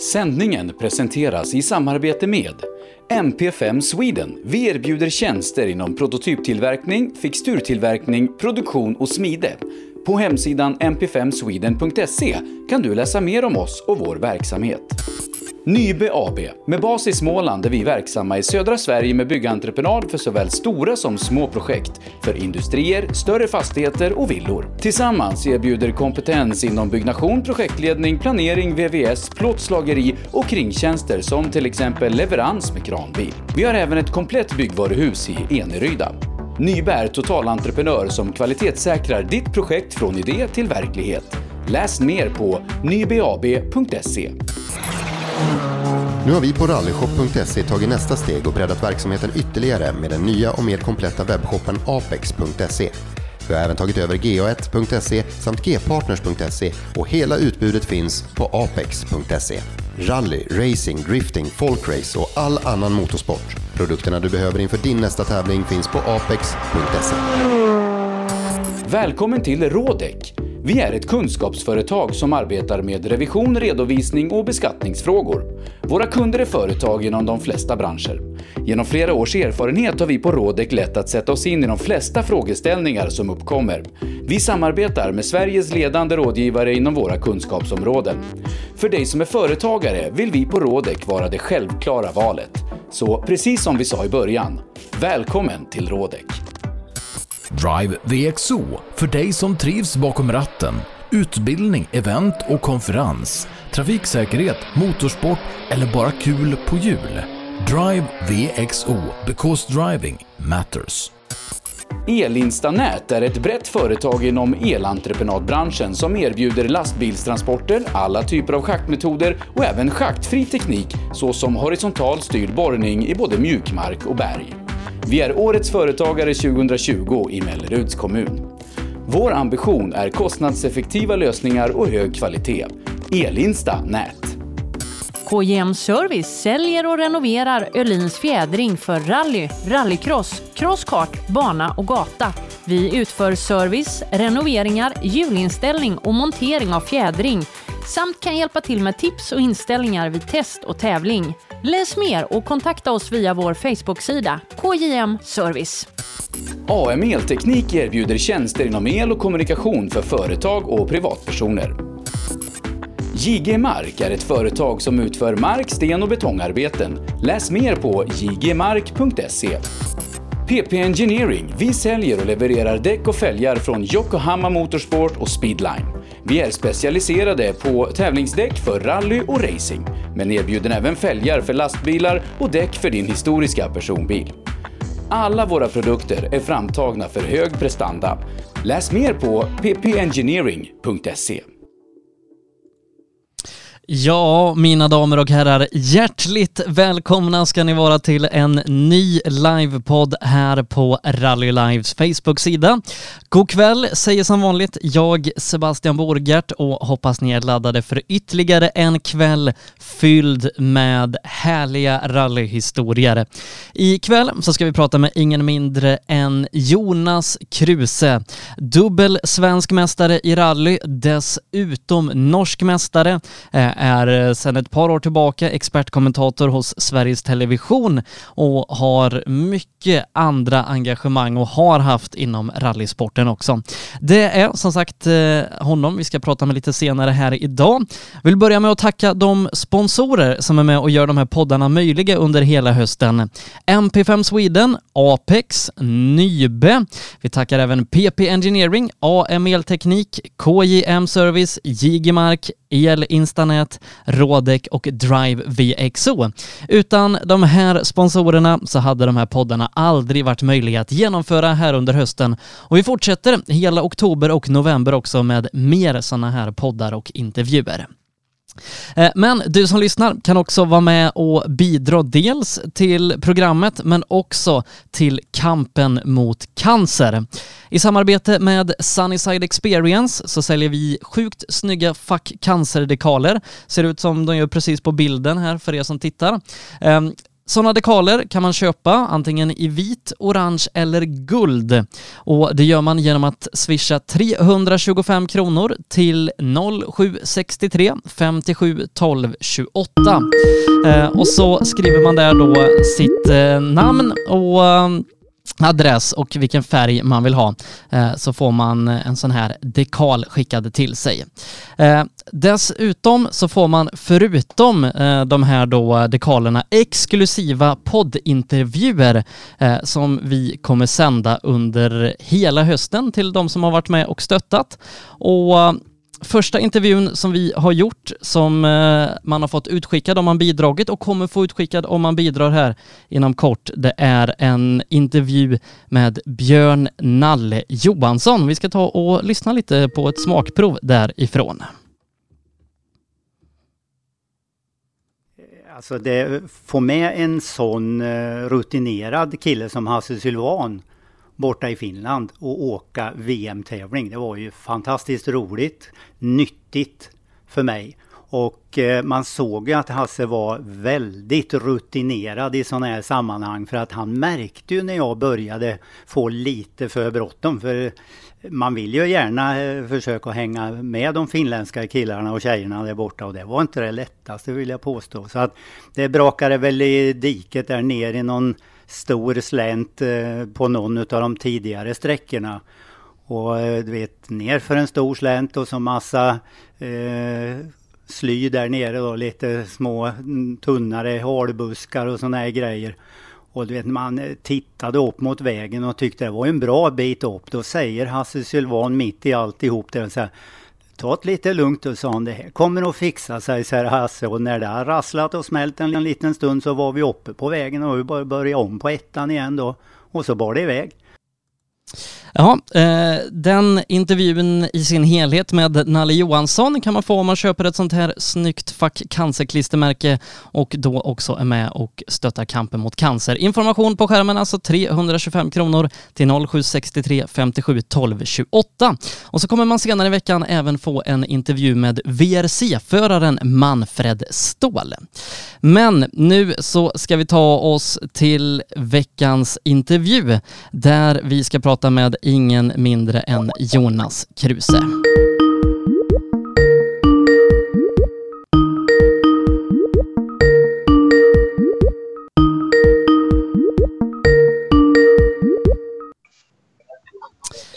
Sändningen presenteras i samarbete med MP5 Sweden. Vi erbjuder tjänster inom prototyptillverkning, fixturtillverkning, produktion och smide. På hemsidan mp5sweden.se kan du läsa mer om oss och vår verksamhet. Nybe AB, med bas i Småland är vi verksamma i södra Sverige med byggentreprenad för såväl stora som små projekt, för industrier, större fastigheter och villor. Tillsammans erbjuder kompetens inom byggnation, projektledning, planering, VVS, plåtslageri och kringtjänster som till exempel leverans med kranbil. Vi har även ett komplett byggvaruhus i Eneryda. Nybe är totalentreprenör som kvalitetssäkrar ditt projekt från idé till verklighet. Läs mer på nybeab.se. Nu har vi på rallyshop.se tagit nästa steg och breddat verksamheten ytterligare med den nya och mer kompletta webbshoppen apex.se. Vi har även tagit över ga1.se samt gpartners.se och hela utbudet finns på apex.se. Rally, racing, drifting, folkrace och all annan motorsport. Produkterna du behöver inför din nästa tävling finns på apex.se. Välkommen till Rådek! Vi är ett kunskapsföretag som arbetar med revision, redovisning och beskattningsfrågor. Våra kunder är företag inom de flesta branscher. Genom flera års erfarenhet har vi på Rådek lätt att sätta oss in i de flesta frågeställningar som uppkommer. Vi samarbetar med Sveriges ledande rådgivare inom våra kunskapsområden. För dig som är företagare vill vi på Rådek vara det självklara valet. Så precis som vi sa i början, välkommen till Rådek! Drive VXO för dig som trivs bakom ratten. Utbildning, event och konferens. Trafiksäkerhet, motorsport eller bara kul på hjul. Drive VXO because driving matters. Elinstanät är ett brett företag inom elentreprenadbranschen som erbjuder lastbilstransporter, alla typer av schaktmetoder och även schaktfri teknik såsom horisontal styrd borrning i både mjukmark och berg. Vi är Årets Företagare 2020 i Melleruds kommun. Vår ambition är kostnadseffektiva lösningar och hög kvalitet. Elinsta Nät. KJM Service säljer och renoverar Öhlins fjädring för rally, rallycross, crosskart, bana och gata. Vi utför service, renoveringar, hjulinställning och montering av fjädring samt kan hjälpa till med tips och inställningar vid test och tävling. Läs mer och kontakta oss via vår Facebook-sida KJM Service. AM Elteknik erbjuder tjänster inom el och kommunikation för företag och privatpersoner. JG Mark är ett företag som utför mark-, sten och betongarbeten. Läs mer på jgmark.se. PP Engineering. Vi säljer och levererar däck och fälgar från Yokohama Motorsport och Speedline. Vi är specialiserade på tävlingsdäck för rally och racing, men erbjuder även fälgar för lastbilar och däck för din historiska personbil. Alla våra produkter är framtagna för hög prestanda. Läs mer på ppengineering.se. Ja, mina damer och herrar, hjärtligt välkomna ska ni vara till en ny livepodd här på Rally Lives Facebook-sida. God kväll säger som vanligt jag Sebastian Borgert och hoppas ni är laddade för ytterligare en kväll fylld med härliga rallyhistorier. Ikväll så ska vi prata med ingen mindre än Jonas Kruse, dubbel svensk mästare i rally, dessutom norsk mästare, eh, är eh, sedan ett par år tillbaka expertkommentator hos Sveriges Television och har mycket andra engagemang och har haft inom rallysporten också. Det är som sagt eh, honom vi ska prata med lite senare här idag. Vill börja med att tacka de sponsorer som är med och gör de här poddarna möjliga under hela hösten. MP5 Sweden, Apex, Nybe. Vi tackar även PP Engineering, AM Elteknik, KJM Service, Gigimark, El Instanet, Rådek och Drive VXO. Utan de här sponsorerna så hade de här poddarna aldrig varit möjliga att genomföra här under hösten och vi fortsätter hela oktober och november också med mer sådana här poddar och intervjuer. Eh, men du som lyssnar kan också vara med och bidra dels till programmet men också till kampen mot cancer. I samarbete med Sunnyside Experience så säljer vi sjukt snygga Fuck Cancer-dekaler. Ser ut som de gör precis på bilden här för er som tittar. Ehm, sådana dekaler kan man köpa antingen i vit, orange eller guld. Och det gör man genom att swisha 325 kronor till 0763 57 12 28. Eh, och så skriver man där då sitt eh, namn och eh, adress och vilken färg man vill ha eh, så får man eh, en sån här dekal skickad till sig. Eh, dessutom så får man förutom eh, de här då dekalerna exklusiva poddintervjuer eh, som vi kommer sända under hela hösten till de som har varit med och stöttat. Och första intervjun som vi har gjort som eh, man har fått utskickad om man bidragit och kommer få utskickad om man bidrar här inom kort. Det är en intervju med Björn Nalle Johansson. Vi ska ta och lyssna lite på ett smakprov därifrån. Eh, alltså det, få med en sån eh, rutinerad kille som Hasse Sylvan borta i Finland och åka VM-tävling. Det var ju fantastiskt roligt, nyttigt för mig. Och eh, man såg ju att Hasse var väldigt rutinerad i sådana här sammanhang för att han märkte ju när jag började få lite för bråttom. För eh, man vill ju gärna eh, försöka hänga med de finländska killarna och tjejerna där borta och det var inte det lättaste vill jag påstå. Så att det brakade väl i diket där ner i någon stor slänt eh, på någon av de tidigare sträckorna. Och eh, du vet, ner för en stor slänt och så massa eh, sly där nere då, lite små mm, tunnare halbuskar och såna här grejer. Och du vet, man eh, tittade upp mot vägen och tyckte det var en bra bit upp. Då säger Hasse Sylvan mitt i alltihop det så här, ta det lite lugnt och sa han, det här kommer att fixa sig, säger Hasse. Och när det har rasslat och smält en liten stund så var vi uppe på vägen och vi började om på ettan igen då. Och så bar det iväg. Ja, eh, den intervjun i sin helhet med Nalle Johansson kan man få om man köper ett sånt här snyggt fack cancerklistermärke och då också är med och stöttar kampen mot cancer. Information på skärmen alltså 325 kronor till 0763 57 12 28. Och så kommer man senare i veckan även få en intervju med VRC-föraren Manfred Ståhl. Men nu så ska vi ta oss till veckans intervju där vi ska prata med ingen mindre än Jonas Kruse.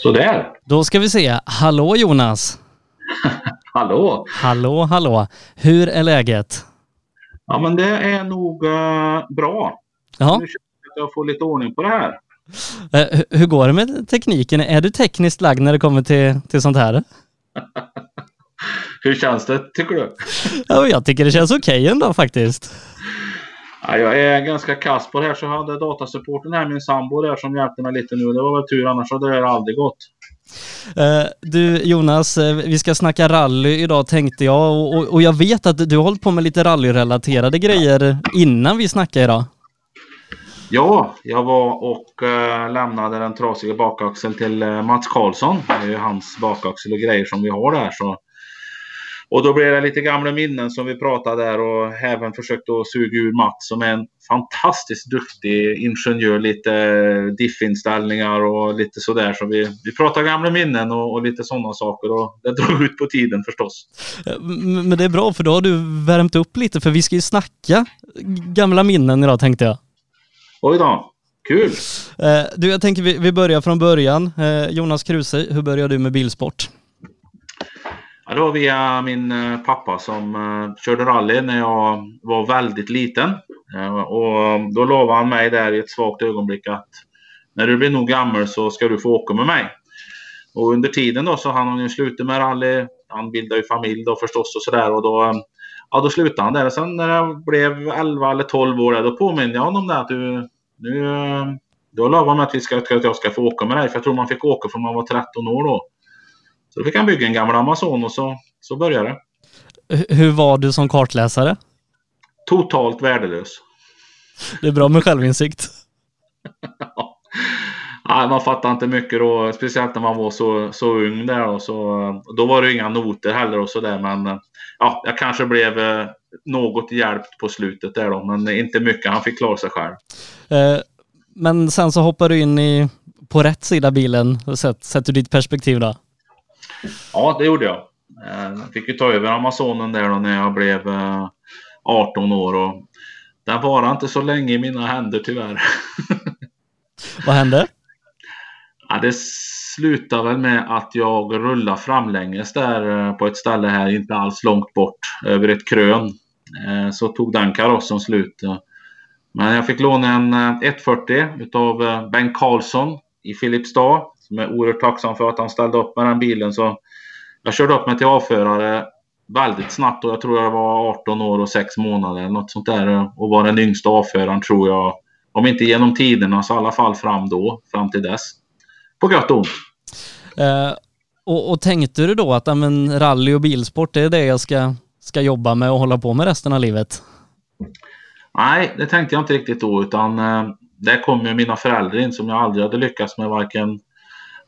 Sådär. Då ska vi se. Hallå Jonas! hallå! Hallå, hallå! Hur är läget? Ja men det är nog uh, bra. Ja. Nu känner jag att jag får lite ordning på det här. Uh, hur går det med tekniken? Är du tekniskt lagd när det kommer till, till sånt här? hur känns det tycker du? Ja, jag tycker det känns okej okay ändå faktiskt. Ja, jag är ganska kass på det här så jag hade datasupporten här, min sambo där som hjälpte mig lite nu. Det var väl tur annars hade det aldrig gått. Uh, du Jonas, uh, vi ska snacka rally idag tänkte jag och, och, jag vet att du har hållit på med lite rallyrelaterade grejer innan vi snackar idag. Ja, jag var och äh, lämnade den trasiga bakaxeln till eh, Mats Karlsson. Det är ju hans bakaxel och grejer som vi har där. Så och då blev det lite gamla minnen som vi pratade där och även försökte att suga ur Mats som är en fantastiskt duktig ingenjör. Lite eh, diffinställningar och lite sådär. Så vi, vi pratade gamla minnen och, och lite sådana saker och det drog ut på tiden förstås. Men det är bra för då har du värmt upp lite för vi ska ju snacka gamla minnen idag tänkte jag. Oj då. Kul! Eh, du, jag tänker vi, vi börjar från början. Eh, Jonas Kruse, hur började du med bilsport? Ja, det var via min eh, pappa som uh, körde rally när jag var väldigt liten. Och då lovade han mig där i ett svagt ögonblick att när du blir nog gammal så ska du få åka med mig. Och under tiden då så hann han ju sluta med rally. Han bildade ju familj då förstås och sådär och då, ja, då slutade han där. Och sen när jag blev 11 eller 12 år då påminde jag honom där att du, nu, du har lovat mig att, vi ska, att jag ska få åka med dig. För jag tror man fick åka från man var 13 år då. Så då fick han bygga en gammal Amazon och så, så började det. Hur var du som kartläsare? Totalt värdelös. Det är bra med självinsikt. Nej, man fattar inte mycket då, speciellt när man var så, så ung där. Och så, då var det inga noter heller och sådär. Men ja, jag kanske blev eh, något hjälpt på slutet där då, men inte mycket. Han fick klara sig själv. Eh, men sen så hoppar du in i, på rätt sida bilen, ur ditt perspektiv då? Ja, det gjorde jag. Eh, jag fick ju ta över Amazonen där då när jag blev 18 år och den var inte så länge i mina händer tyvärr. Vad hände? Ja, det slutade väl med att jag rullade framlänges där eh, på ett ställe här inte alls långt bort över ett krön. Eh, så tog den karossen slut. Men jag fick låna en eh, 140 utav Bengt Karlsson i Filipstad. Som är oerhört tacksam för att han ställde upp med den bilen. Så jag körde upp mig till avförare väldigt snabbt och jag tror jag var 18 år och 6 månader något sånt där och var den yngsta avföraren tror jag. Om inte genom tiderna så i alla fall fram då, fram till dess. På gott och ont. Eh, och, och, tänkte du då att men, rally och bilsport det är det jag ska, ska jobba med och hålla på med resten av livet? Nej, det tänkte jag inte riktigt då utan eh, där kom ju mina föräldrar in som jag aldrig hade lyckats med varken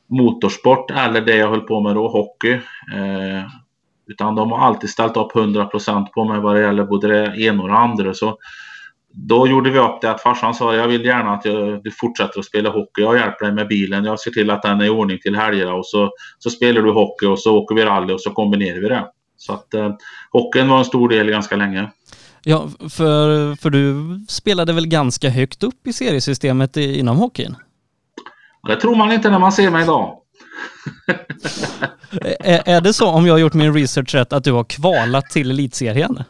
motorsport eller det jag höll på med då, hockey. Eh, utan de har alltid ställt upp 100% på mig vad det gäller både det ena och det andra. Så då gjorde vi upp det att farsan sa jag vill gärna att jag, du fortsätter att spela hockey. Jag hjälper dig med bilen. Jag ser till att den är i ordning till helgerna och så, så spelar du hockey och så åker vi rally och så kombinerar vi det. Så att eh, hockeyn var en stor del ganska länge. Ja, för, för du spelade väl ganska högt upp i seriesystemet inom hockeyn? Det tror man inte när man ser mig idag. är, är det så, om jag har gjort min research rätt, att du har kvalat till elitserien?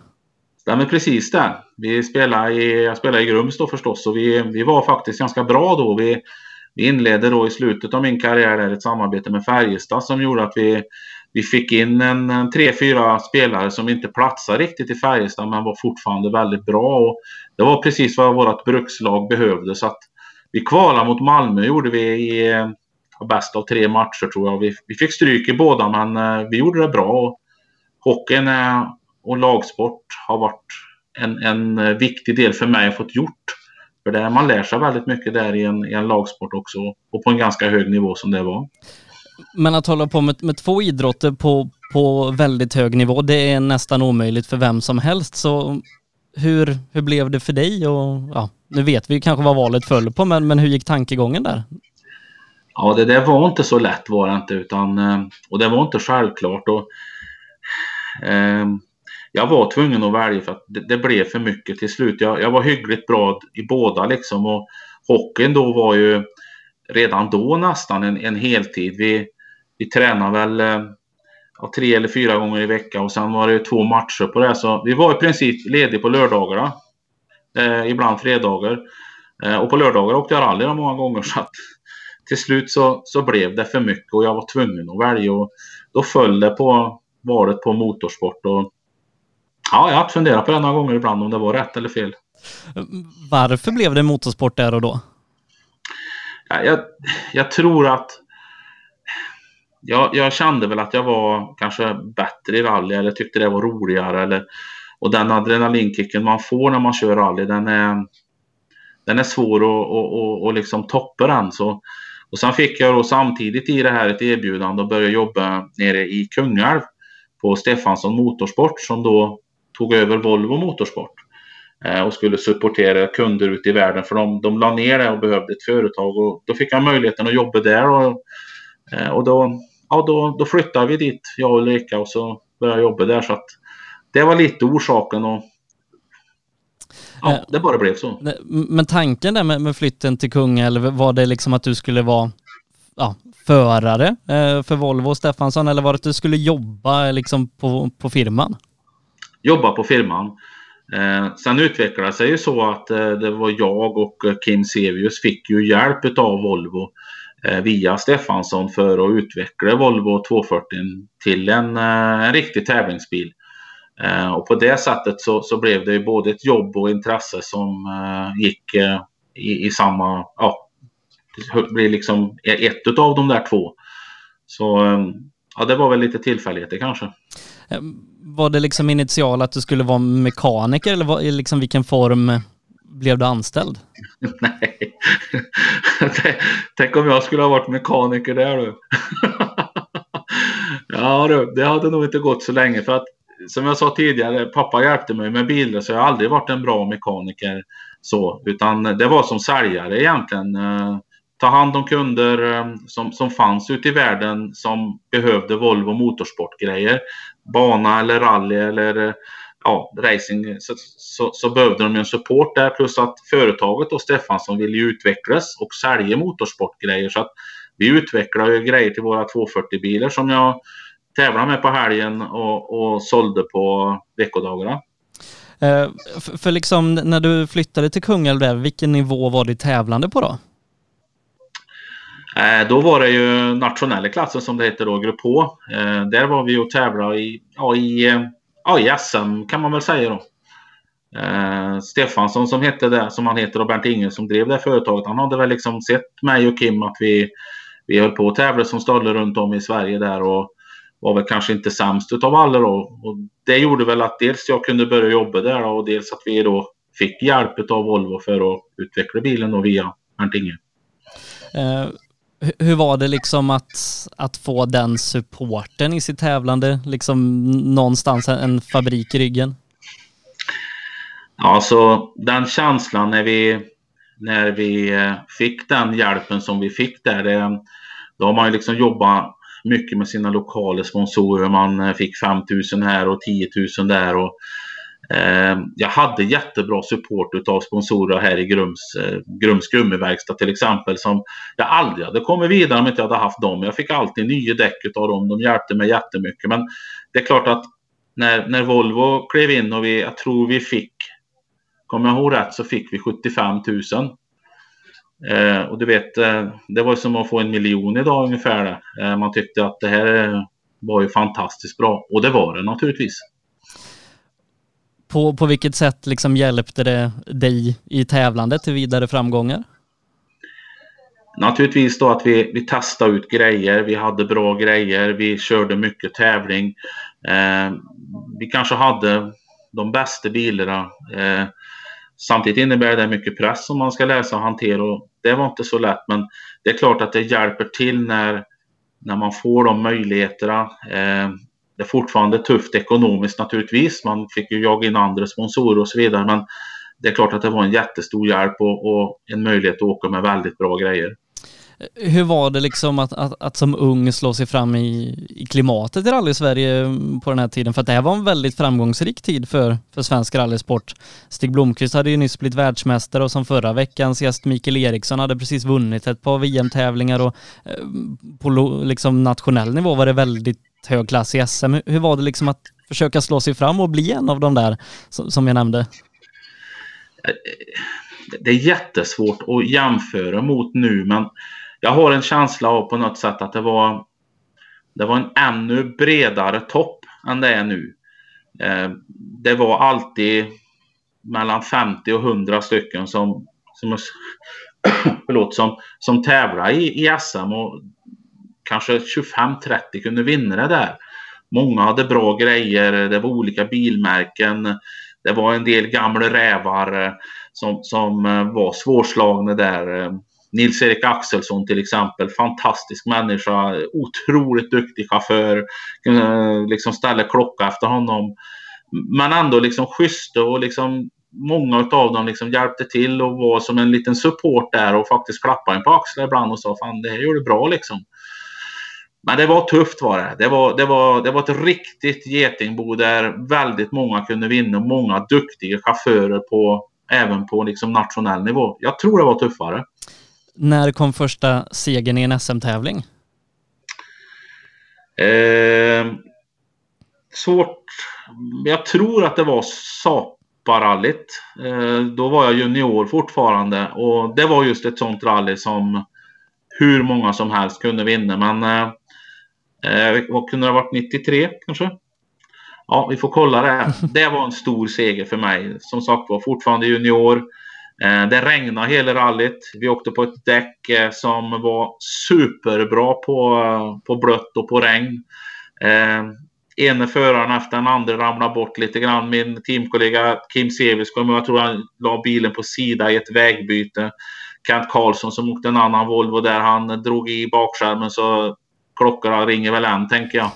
Stämmer precis det. Vi spelade i, jag spelade i Grums då förstås och vi, vi var faktiskt ganska bra då. Vi, vi inledde då i slutet av min karriär ett samarbete med Färjestad som gjorde att vi vi fick in en, en tre, fyra spelare som inte platsade riktigt i Färjestad men var fortfarande väldigt bra. Och det var precis vad vårt brukslag behövde. Så att vi kvalade mot Malmö gjorde vi i eh, bäst av tre matcher tror jag. Vi, vi fick stryk i båda men eh, vi gjorde det bra. Och hockeyn och lagsport har varit en, en eh, viktig del för mig att fått gjort. För det, man lär sig väldigt mycket där i en, i en lagsport också och på en ganska hög nivå som det var. Men att hålla på med, med två idrotter på, på väldigt hög nivå, det är nästan omöjligt för vem som helst. Så hur, hur blev det för dig? Och, ja, nu vet vi kanske vad valet föll på, men, men hur gick tankegången där? Ja, det där var inte så lätt var det inte, utan, eh, och det var inte självklart. Och, eh, jag var tvungen att välja för att det, det blev för mycket till slut. Jag, jag, var hyggligt bra i båda liksom och hockeyn då var ju redan då nästan en, en heltid. Vi, vi tränade väl eh, ja, tre eller fyra gånger i veckan och sen var det två matcher på det. Så vi var i princip lediga på lördagarna. Eh, ibland fredagar. Eh, och på lördagar åkte jag rally många gånger. Så att till slut så, så blev det för mycket och jag var tvungen att välja. Och då föll det på valet på motorsport. Och, ja, jag har funderat på det några gånger ibland om det var rätt eller fel. Varför blev det motorsport där och då? jag, jag tror att jag, jag, kände väl att jag var kanske bättre i rally eller tyckte det var roligare. Eller, och den adrenalinkicken man får när man kör rally den är, den är svår att, att, att, att liksom toppa den. Så, och sen fick jag då samtidigt i det här ett erbjudande att börja jobba nere i Kungälv på Stefansson Motorsport som då tog över Volvo Motorsport. Eh, och skulle supportera kunder ute i världen för de, de la ner det och behövde ett företag och då fick jag möjligheten att jobba där och, eh, och då, ja, då, då flyttade vi dit, jag och Ulrika och så började jag jobba där så att det var lite orsaken och ja, eh, det bara blev så. Men tanken där med, med flytten till Kungälv, var det liksom att du skulle vara ja, förare för Volvo och Stefansson eller var det att du skulle jobba liksom på, på firman? Jobba på firman. Eh, sen utvecklade det sig ju så att eh, det var jag och eh, Kim Sevius fick ju hjälp av Volvo eh, via Stefansson för att utveckla Volvo 240 till en, eh, en riktig tävlingsbil. Eh, och på det sättet så, så, blev det ju både ett jobb och intresse som eh, gick eh, i, i, samma, ja, det blir liksom e-, ett av de där två. Så ja, det var väl lite tillfälligheter kanske. Var det liksom initial att du skulle vara mekaniker eller var, liksom vilken form blev du anställd? Nej, tänk om jag skulle ha varit mekaniker där du. ja du, det hade nog inte gått så länge för att som jag sa tidigare, pappa hjälpte mig med bilar så jag har aldrig varit en bra mekaniker. Så, utan det var som säljare egentligen. Eh, ta hand om kunder eh, som, som fanns ute i världen som behövde Volvo motorsportgrejer. Bana eller rally eller eh, ja, racing så, så, så behövde de en support där plus att företaget och Stefansson ville utvecklas och sälja motorsportgrejer så att vi utvecklar ju grejer till våra 240-bilar som jag tävlade med på helgen och, och sålde på veckodagarna. Eh, för, för liksom när du flyttade till Kungälv vilken nivå var du tävlande på då? Eh, då var det ju nationella klassen som det heter då, Grupp H. Eh, där var vi och tävlade i, ja, i, eh, ja, i SM kan man väl säga då. Eh, Stefansson som hette det, som han heter och Bernt Inge som drev det företaget. Han hade väl liksom sett mig och Kim att vi, vi höll på att tävla som stölder runt om i Sverige där och var väl kanske inte sämst utav alla då. Och det gjorde väl att dels jag kunde börja jobba där då, och dels att vi då fick hjälp av Volvo för att utveckla bilen då via Bernt Inge. Eh, hur var det liksom att, att få den supporten i sitt tävlande? Liksom någonstans en fabrik i ryggen? Ja, så den känslan när vi, när vi eh, fick den hjälpen som vi fick där, det, då har man ju liksom jobbat mycket med sina lokala sponsorer. Man eh, fick 5 000 här och 10 000 där. Och, Eh, jag hade jättebra support av sponsorer här i Grums, eh, Grums gummiverkstad till exempel som jag aldrig hade kommit vidare om jag inte hade haft dem. Jag fick alltid nya däck av dem. De hjälpte mig jättemycket. Men det är klart att när, när Volvo klev in och vi, jag tror vi fick Kommer jag ihåg rätt så fick vi 75 000. Eh, och du vet, eh, det var som att få en miljon idag ungefär. Eh, man tyckte att det här eh, var ju fantastiskt bra. Och det var det naturligtvis. På, på vilket sätt liksom hjälpte det dig i tävlandet till vidare framgångar? Naturligtvis då att vi, vi testade ut grejer, vi hade bra grejer, vi körde mycket tävling. Eh, vi kanske hade de bästa bilarna. Eh, Samtidigt innebär det mycket press som man ska läsa och hantera och det var inte så lätt men det är klart att det hjälper till när, när man får de möjligheterna. Eh, det är fortfarande tufft ekonomiskt naturligtvis. Man fick ju jaga in andra sponsorer och så vidare men det är klart att det var en jättestor hjälp och, och en möjlighet att åka med väldigt bra grejer. Hur var det liksom att, att, att, som ung slå sig fram i, i klimatet i rally-Sverige på den här tiden? För att det här var en väldigt framgångsrik tid för, för svensk rallysport. Stig Blomqvist hade ju nyss blivit världsmästare och som förra veckans gäst Mikael Eriksson hade precis vunnit ett par VM-tävlingar och eh, på liksom nationell nivå var det väldigt hög klass i SM. Hur var det liksom att försöka slå sig fram och bli en av de där som, jag nämnde? Eh, det är jättesvårt att jämföra mot nu men jag har en känsla av på något sätt att det var, det var en ännu bredare topp än det är nu. Eh, det var alltid mellan 50 och 100 stycken som, som, förlåt, som, som tävlade i, i SM och kanske 25-30 kunde vinna det där. Många hade bra grejer, det var olika bilmärken, det var en del gamla rävar eh, som, som eh, var svårslagna där. Eh, Nils-Erik Axelsson till exempel, fantastisk människa, otroligt duktig chaufför, kunde liksom ställa klocka efter honom. Men ändå liksom schyssta och liksom många av dem liksom hjälpte till och var som en liten support där och faktiskt klappade en på axeln ibland och sa fan det här gör du bra liksom. Men det var tufft var det. Det var, det var, det var ett riktigt getingbo där väldigt många kunde vinna. Många duktiga chaufförer på, även på liksom nationell nivå. Jag tror det var tuffare. När kom första segern i en SM-tävling? Eh, svårt. Jag tror att det var Saparallyt. Eh, då var jag junior fortfarande och det var just ett sånt rally som hur många som helst kunde vinna. Men eh, vad kunde det ha varit? 93 kanske? Ja, vi får kolla det. Det var en stor seger för mig. Som sagt var fortfarande junior. Eh, det regnade hela rallyt. Vi åkte på ett däck eh, som var superbra på, på blött och på regn. Eh, ene föraren efter den andra ramlade bort lite grann. Min teamkollega Kim Seviskom, jag tror han la bilen på sida i ett vägbyte. Kent Karlsson som åkte en annan Volvo där han drog i bakskärmen så klockan ringer väl än tänker jag.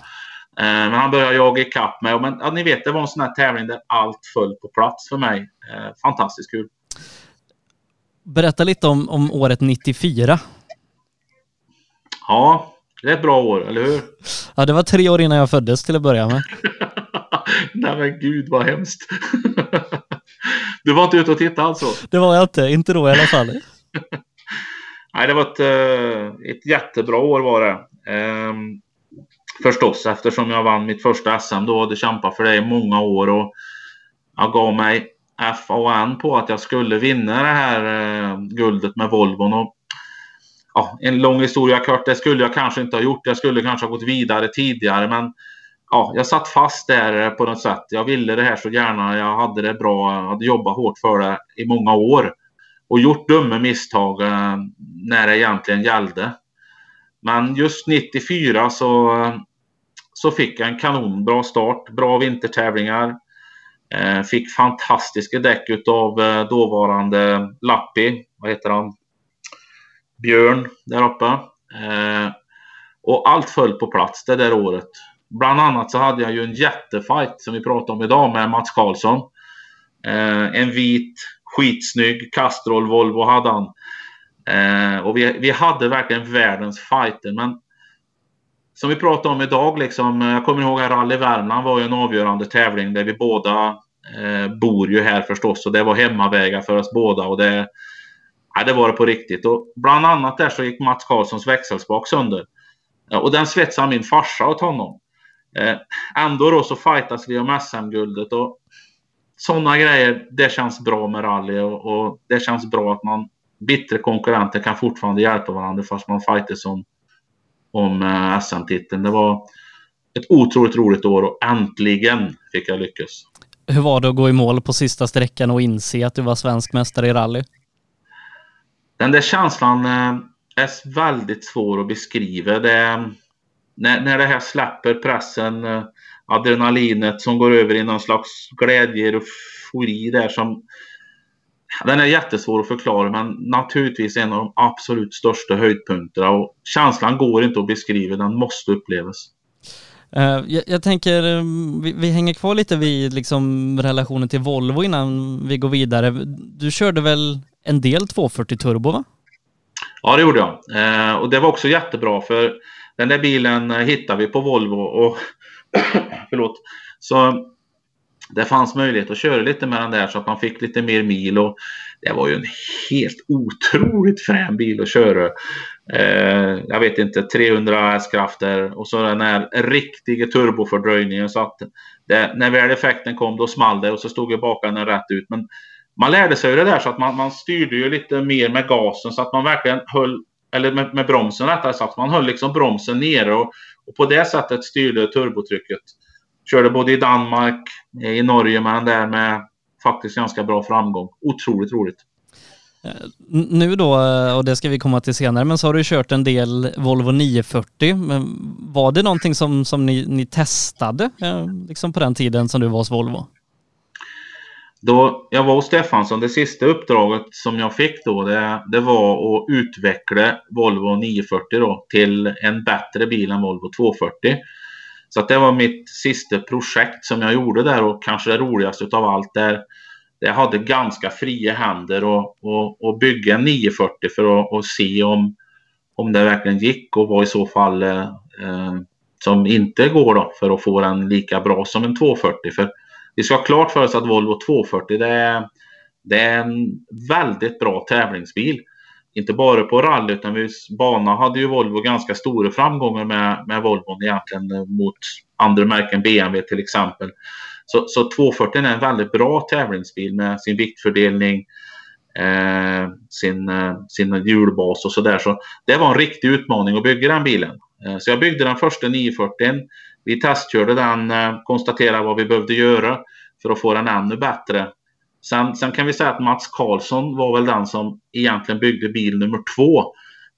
men han började jaga ikapp mig. Men ja, ni vet, det var en sån här tävling där allt föll på plats för mig. fantastiskt kul. Berätta lite om, om året 94. Ja, det är ett bra år, eller hur? Ja, det var tre år innan jag föddes till att börja med. Nej men gud vad hemskt. du var inte ute och tittade alltså? Det var jag inte, inte då i alla fall. Nej, det var ett, eh, ett jättebra år var det. Ehm, förstås, eftersom jag vann mitt första SM då hade kämpat för det i många år och jag gav mig FAN på att jag skulle vinna det här eh, guldet med Volvon. Och, ja, en lång historia kort, det skulle jag kanske inte ha gjort. Jag skulle kanske ha gått vidare tidigare, men ja, jag satt fast där på något sätt. Jag ville det här så gärna. Jag hade det bra. Jag hade jobbat hårt för det i många år och gjort dumma misstag eh, när det egentligen gällde. Men just 94 så, så fick jag en kanonbra start, bra vintertävlingar. Eh, fick fantastiska däck av eh, dåvarande Lappi, vad heter han? Björn där uppe. Eh, och allt föll på plats det där året. Bland annat så hade jag ju en jättefight som vi pratade om idag med Mats Karlsson. Eh, en vit, skitsnygg Castrol Volvo hade han. Eh, och vi, vi hade verkligen världens fighter. Men som vi pratade om idag, liksom, eh, jag kommer ihåg att Rally Värmland var ju en avgörande tävling där vi båda eh, bor ju här förstås och det var hemmavägar för oss båda och det, ja, det var det på riktigt. Och bland annat där så gick Mats Karlssons växelspak sönder. Och den svetsade min farsa åt honom. Eh, ändå då så fightas vi om SM-guldet och sådana grejer, det känns bra med rally och, och, det känns bra att man bittra konkurrenter kan fortfarande hjälpa varandra fast man fightas om, om eh, SM-titeln. Det var ett otroligt roligt år och äntligen fick jag lyckas. Hur var det att gå i mål på sista sträckan och inse att du var svensk mästare i rally? Den där känslan eh, är väldigt svår att beskriva. Det, när, när det här släpper pressen, eh, adrenalinet som går över i någon slags glädje, eufori där som den är jättesvår att förklara men naturligtvis en av de absolut största höjdpunkterna och känslan går inte att beskriva, den måste upplevas. Uh, jag, jag, tänker, vi, vi, hänger kvar lite vid liksom relationen till Volvo innan vi går vidare. Du körde väl en del 240 turbo va? Ja det gjorde jag uh, och det var också jättebra för den där bilen hittade vi på Volvo och förlåt. Så det fanns möjlighet att köra lite med den där så att man fick lite mer mil och det var ju en helt otroligt frän bil att köra. Eh, jag vet inte, 300 hästkrafter och så den här riktiga turbofördröjningen så att det, när väl effekten kom då small det och så stod ju bakan rätt ut. Men man lärde sig ju det där så att man, man styrde ju lite mer med gasen så att man verkligen höll eller med, med bromsen rättare sagt. Man höll liksom bromsen nere och, och på det sättet styrde turbotrycket. Körde både i Danmark, i Norge med den där med faktiskt ganska bra framgång. Otroligt roligt. Eh, nu då, och det ska vi komma till senare, men så har du kört en del Volvo 940. Men var det någonting som, som ni, ni testade eh, liksom på den tiden som du var hos Volvo? Då jag var hos Stefansson, det sista uppdraget som jag fick då, det, det var att utveckla Volvo 940 då till en bättre bil än Volvo 240. Så att det var mitt sista projekt som jag gjorde där och kanske det roligaste av allt där. Jag hade ganska fria händer och, och, och bygga en 940 för att och se om, om det verkligen gick och vad i så fall eh, eh som inte går då för att få den lika bra som en 240. För vi ska ha klart för oss att Volvo 240 det är, det är en väldigt bra tävlingsbil. Inte bara på rally utan vi bana hade ju Volvo ganska stora framgångar med, med Volvo egentligen eh, mot andra märken, BMW till exempel. Så, så 240 är en väldigt bra tävlingsbil med sin viktfördelning, eh, sin, eh, sin hjulbas och sådär. Så det var en riktig utmaning att bygga den bilen. Eh, så jag byggde den första 940 vi testkörde den, eh, konstaterade vad vi behövde göra för att få den ännu bättre. Sen, sen kan vi säga att Mats Karlsson var väl den som egentligen byggde bil nummer två.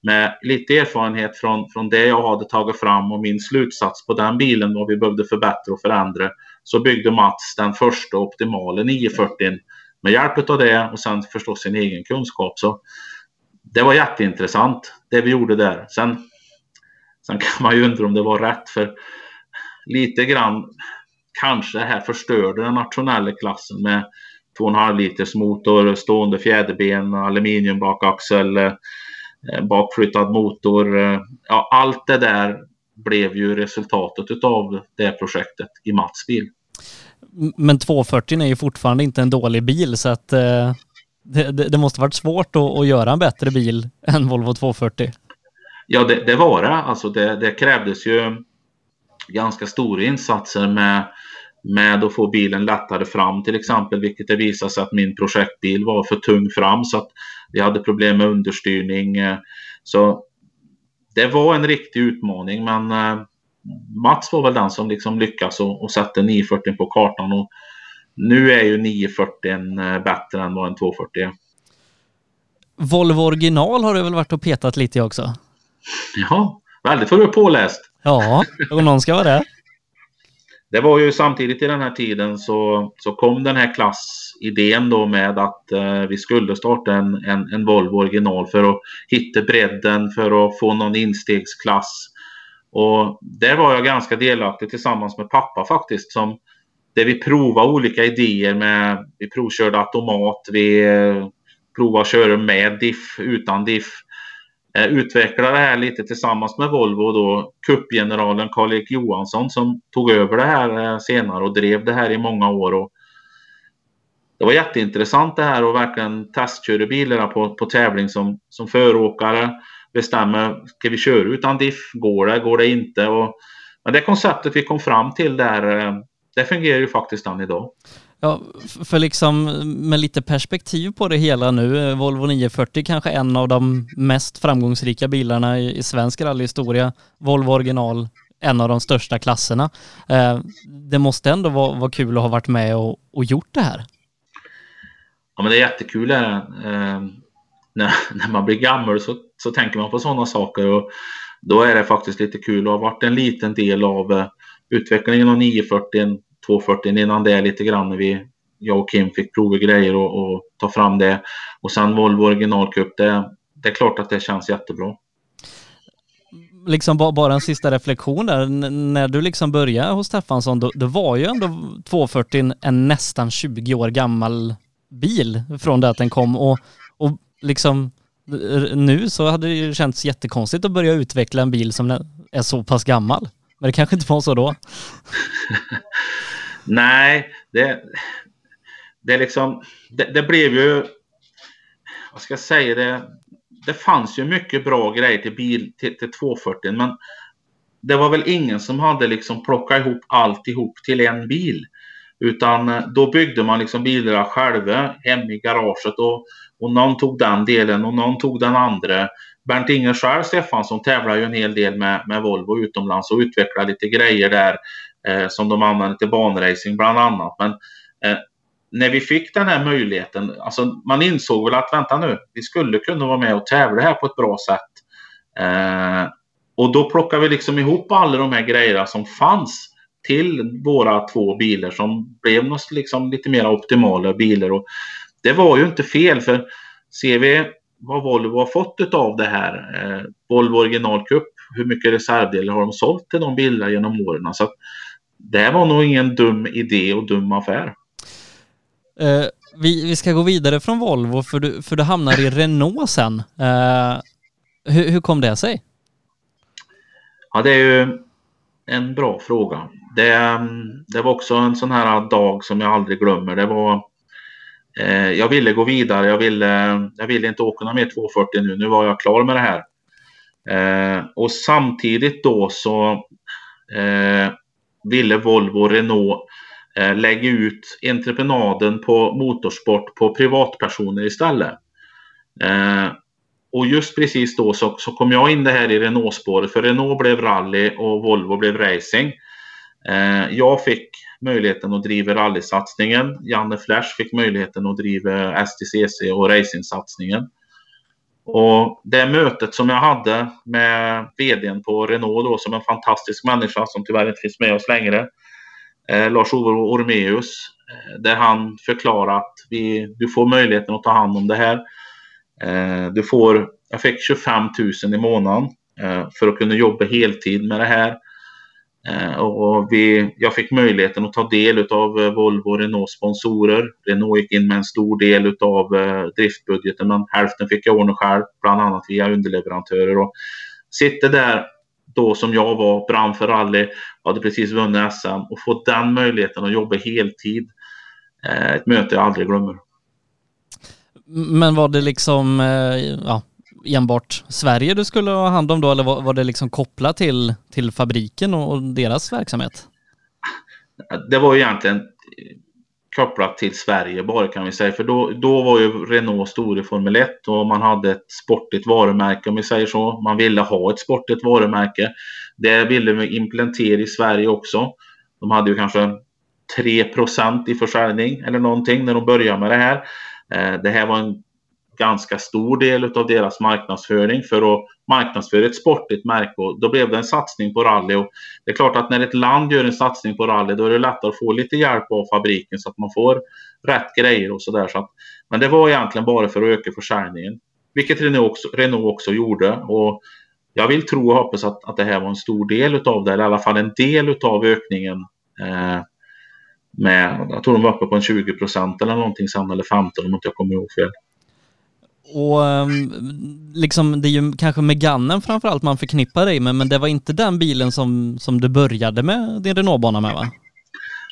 Med lite erfarenhet från, från det jag hade tagit fram och min slutsats på den bilen, vad vi behövde förbättra och förändra, så byggde Mats den första optimala 940 med hjälp av det och sen förstås sin egen kunskap. Så det var jätteintressant det vi gjorde där. Sen, sen kan man ju undra om det var rätt för lite grann kanske det här förstörde den nationella klassen med 2,5 liters motor, stående fjäderben, aluminiumbakaxel, eh, bakflyttad motor. Ja, allt det där blev ju resultatet av det projektet i Mats bil. Men 240 är ju fortfarande inte en dålig bil så att eh, det, det, måste varit svårt att, att, göra en bättre bil än Volvo 240. Ja, det, det var det. Alltså det, det krävdes ju ganska stora insatser med, med att få bilen lättare fram till exempel, vilket det visade sig att min projektbil var för tung fram så att vi hade problem med understyrning. Så det var en riktig utmaning, men eh, Mats var väl den som liksom lyckas och, och sätter 940 på kartan och nu är ju 940 eh, bättre än vad en 240 är. Volvo original har du väl varit och petat lite också? Ja, väldigt är påläst. Ja, och någon ska vara det. Det var ju samtidigt i den här tiden så, så kom den här klassidén då med att eh, vi skulle starta en, en, en Volvo original för att hitta bredden, för att få någon instegsklass. Och där var jag ganska delaktig tillsammans med pappa faktiskt som där vi provade olika idéer med, vi provkörde automat, vi eh, provade att köra med diff, utan diff. Eh, utvecklade det här lite tillsammans med Volvo och då kuppgeneralen Karl-Erik Johansson som tog över det här eh, senare och drev det här i många år. Och det var jätteintressant det här och verkligen testköra bilarna på, på tävling som, som föråkare. Bestämma, ska vi köra utan diff? Går det? Går det inte? Och, men det konceptet vi kom fram till där, eh, det fungerar ju faktiskt än idag. Ja, för liksom med lite perspektiv på det hela nu, eh, Volvo 940 kanske en av de mest framgångsrika bilarna i, svensk rallyhistoria. Volvo original, en av de största klasserna. Eh, det måste ändå vara, vara kul att ha varit med och, och gjort det här. Ja, men det är jättekul. Eh, när, när man blir gammal så, så tänker man på sådana saker och då är det faktiskt lite kul att ha varit en liten del av eh, utvecklingen av 940 240 innan det lite grann när vi, jag och Kim fick prova grejer och, och ta fram det. Och sen Volvo originalcup, det, det är klart att det känns jättebra. Liksom bara en sista reflektion där, när du liksom började hos Steffansson, då, då var ju ändå 240 en nästan 20 år gammal bil från det att den kom och, och liksom nu så hade det ju känts jättekonstigt att börja utveckla en bil som är så pass gammal. Men det kanske inte var så då? Nej, det, det liksom, det, det, blev ju, vad ska jag säga, det, det fanns ju mycket bra grejer till bil, till, till 240 men det var väl ingen som hade liksom plockat ihop alltihop till en bil. Utan eh, då byggde man liksom bilarna själva hemma i garaget och, och någon tog den delen och någon tog den andra. Bernt Inger själv, Stefansson, tävlar ju en hel del med, med Volvo utomlands och utvecklar lite grejer där Eh, som de använder till banracing bland annat. Men eh, när vi fick den här möjligheten, alltså man insåg väl att vänta nu, vi skulle kunna vara med och tävla här på ett bra sätt. Eh, och då plockade vi liksom ihop alla de här grejerna som fanns till våra två bilar som blev något liksom lite mer optimala bilar. Och det var ju inte fel för ser vi vad Volvo har fått av det här, eh, Volvo Original Cup, hur mycket reservdelar har de sålt till de bilarna genom åren? Så det var nog ingen dum idé och dum affär. Uh, vi, vi ska gå vidare från Volvo för du, för du hamnar i Renault sen. Uh, hur, hur kom det sig? Ja, det är ju en bra fråga. Det, det var också en sån här dag som jag aldrig glömmer. Det var eh, jag ville gå vidare. Jag ville, jag ville inte åka någon mer 240 nu. Nu var jag klar med det här. Eh, och samtidigt då så eh, ville Volvo och Renault eh, lägga ut entreprenaden på motorsport på privatpersoner istället. Eh, och just precis då så, så kom jag in det här i Renault-spåret för Renault blev rally och Volvo blev racing. Eh, jag fick möjligheten att driva rallysatsningen. Janne Flash fick möjligheten att driva STCC och racingsatsningen. Och det mötet som jag hade med vdn på Renault då, som en fantastisk människa som tyvärr inte finns med oss längre, eh, Lars-Ove Ormeus, eh, där han förklarade att vi, du får möjligheten att ta hand om det här. Eh, du får, jag fick 25 000 i månaden eh, för att kunna jobba heltid med det här. Eh, och vi, jag fick möjligheten att ta del av eh, Volvo och Renaults sponsorer. Renault gick in med en stor del av eh, driftbudgeten men hälften fick jag ordna själv, bland annat via underleverantörer. Och sitter där då som jag var, brann för rally, hade precis vunnit SM och få den möjligheten att jobba heltid. Ett möte jag aldrig glömmer. Men var det liksom, ja, enbart Sverige du skulle ha hand om då eller var, var det liksom kopplat till, till fabriken och, och deras verksamhet? Det var ju egentligen kopplat till Sverige bara kan vi säga. För då, då var ju Renault stor i Formel 1 och man hade ett sportigt varumärke om vi säger så. Man ville ha ett sportigt varumärke. Det ville vi implementera i Sverige också. De hade ju kanske 3% i försäljning eller någonting när de började med det här. Eh, det här var en ganska stor del av deras marknadsföring för att marknadsföra ett sportigt märke och då blev det en satsning på rally och det är klart att när ett land gör en satsning på rally då är det lättare att få lite hjälp av fabriken så att man får rätt grejer och sådär. Så men det var egentligen bara för att öka försäljningen, vilket Renault också, Renault också gjorde och jag vill tro och hoppas att, att det här var en stor del av det, eller i alla fall en del av ökningen. Eh, med, jag tror de var uppe på en 20 procent eller någonting sen, eller 15 om inte jag kommer ihåg fel. Och ehm, liksom, det är ju kanske Meganen framförallt man förknippar dig med, men det var inte den bilen som, som du började med din Renault-bana med va?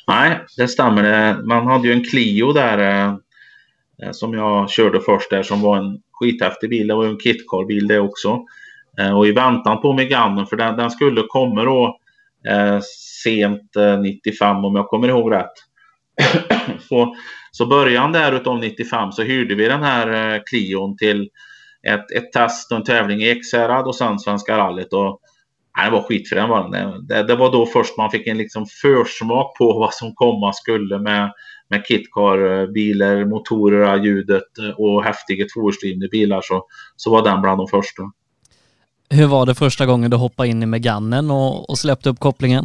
Nej, det stämmer. Man hade ju en Clio där eh, eh, som jag körde först där som var en skithäftig bil. Det var ju en kitcar-bil det också. Eh, och i väntan på Meganen, för den, den skulle komma då eh, sent eh, 95 om jag kommer ihåg rätt. så så början där utav 95 så hyrde vi den här eh, Clion till ett, ett test och en tävling i Ekshärad och sen Svenska rallyt. Och, nej, det var skitfrän var den. Det, det, var då först man fick en liksom försmak på vad som komma skulle med, med kitcar-bilar, motorer, ljudet och häftiga tvåhjulsdrivna bilar. Så, så var den bland de första. Hur var det första gången du hoppade in i Meganen och, och släppte upp kopplingen?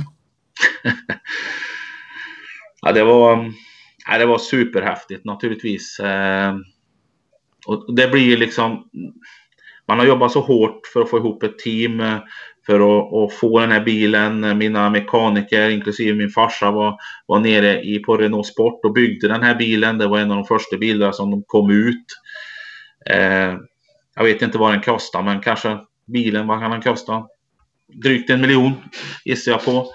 ja, det var ja, det var superhäftigt naturligtvis. Eh, och det blir liksom... Man har jobbat så hårt för att få ihop ett team för att, att, få den här bilen. Mina mekaniker, inklusive min farsa, var, var nere i, på Renault Sport och byggde den här bilen. Det var en av de första bilarna som de kom ut. Eh, jag vet inte vad den kostar, men kanske bilen, vad kan den kosta? Drygt en miljon gissar jag på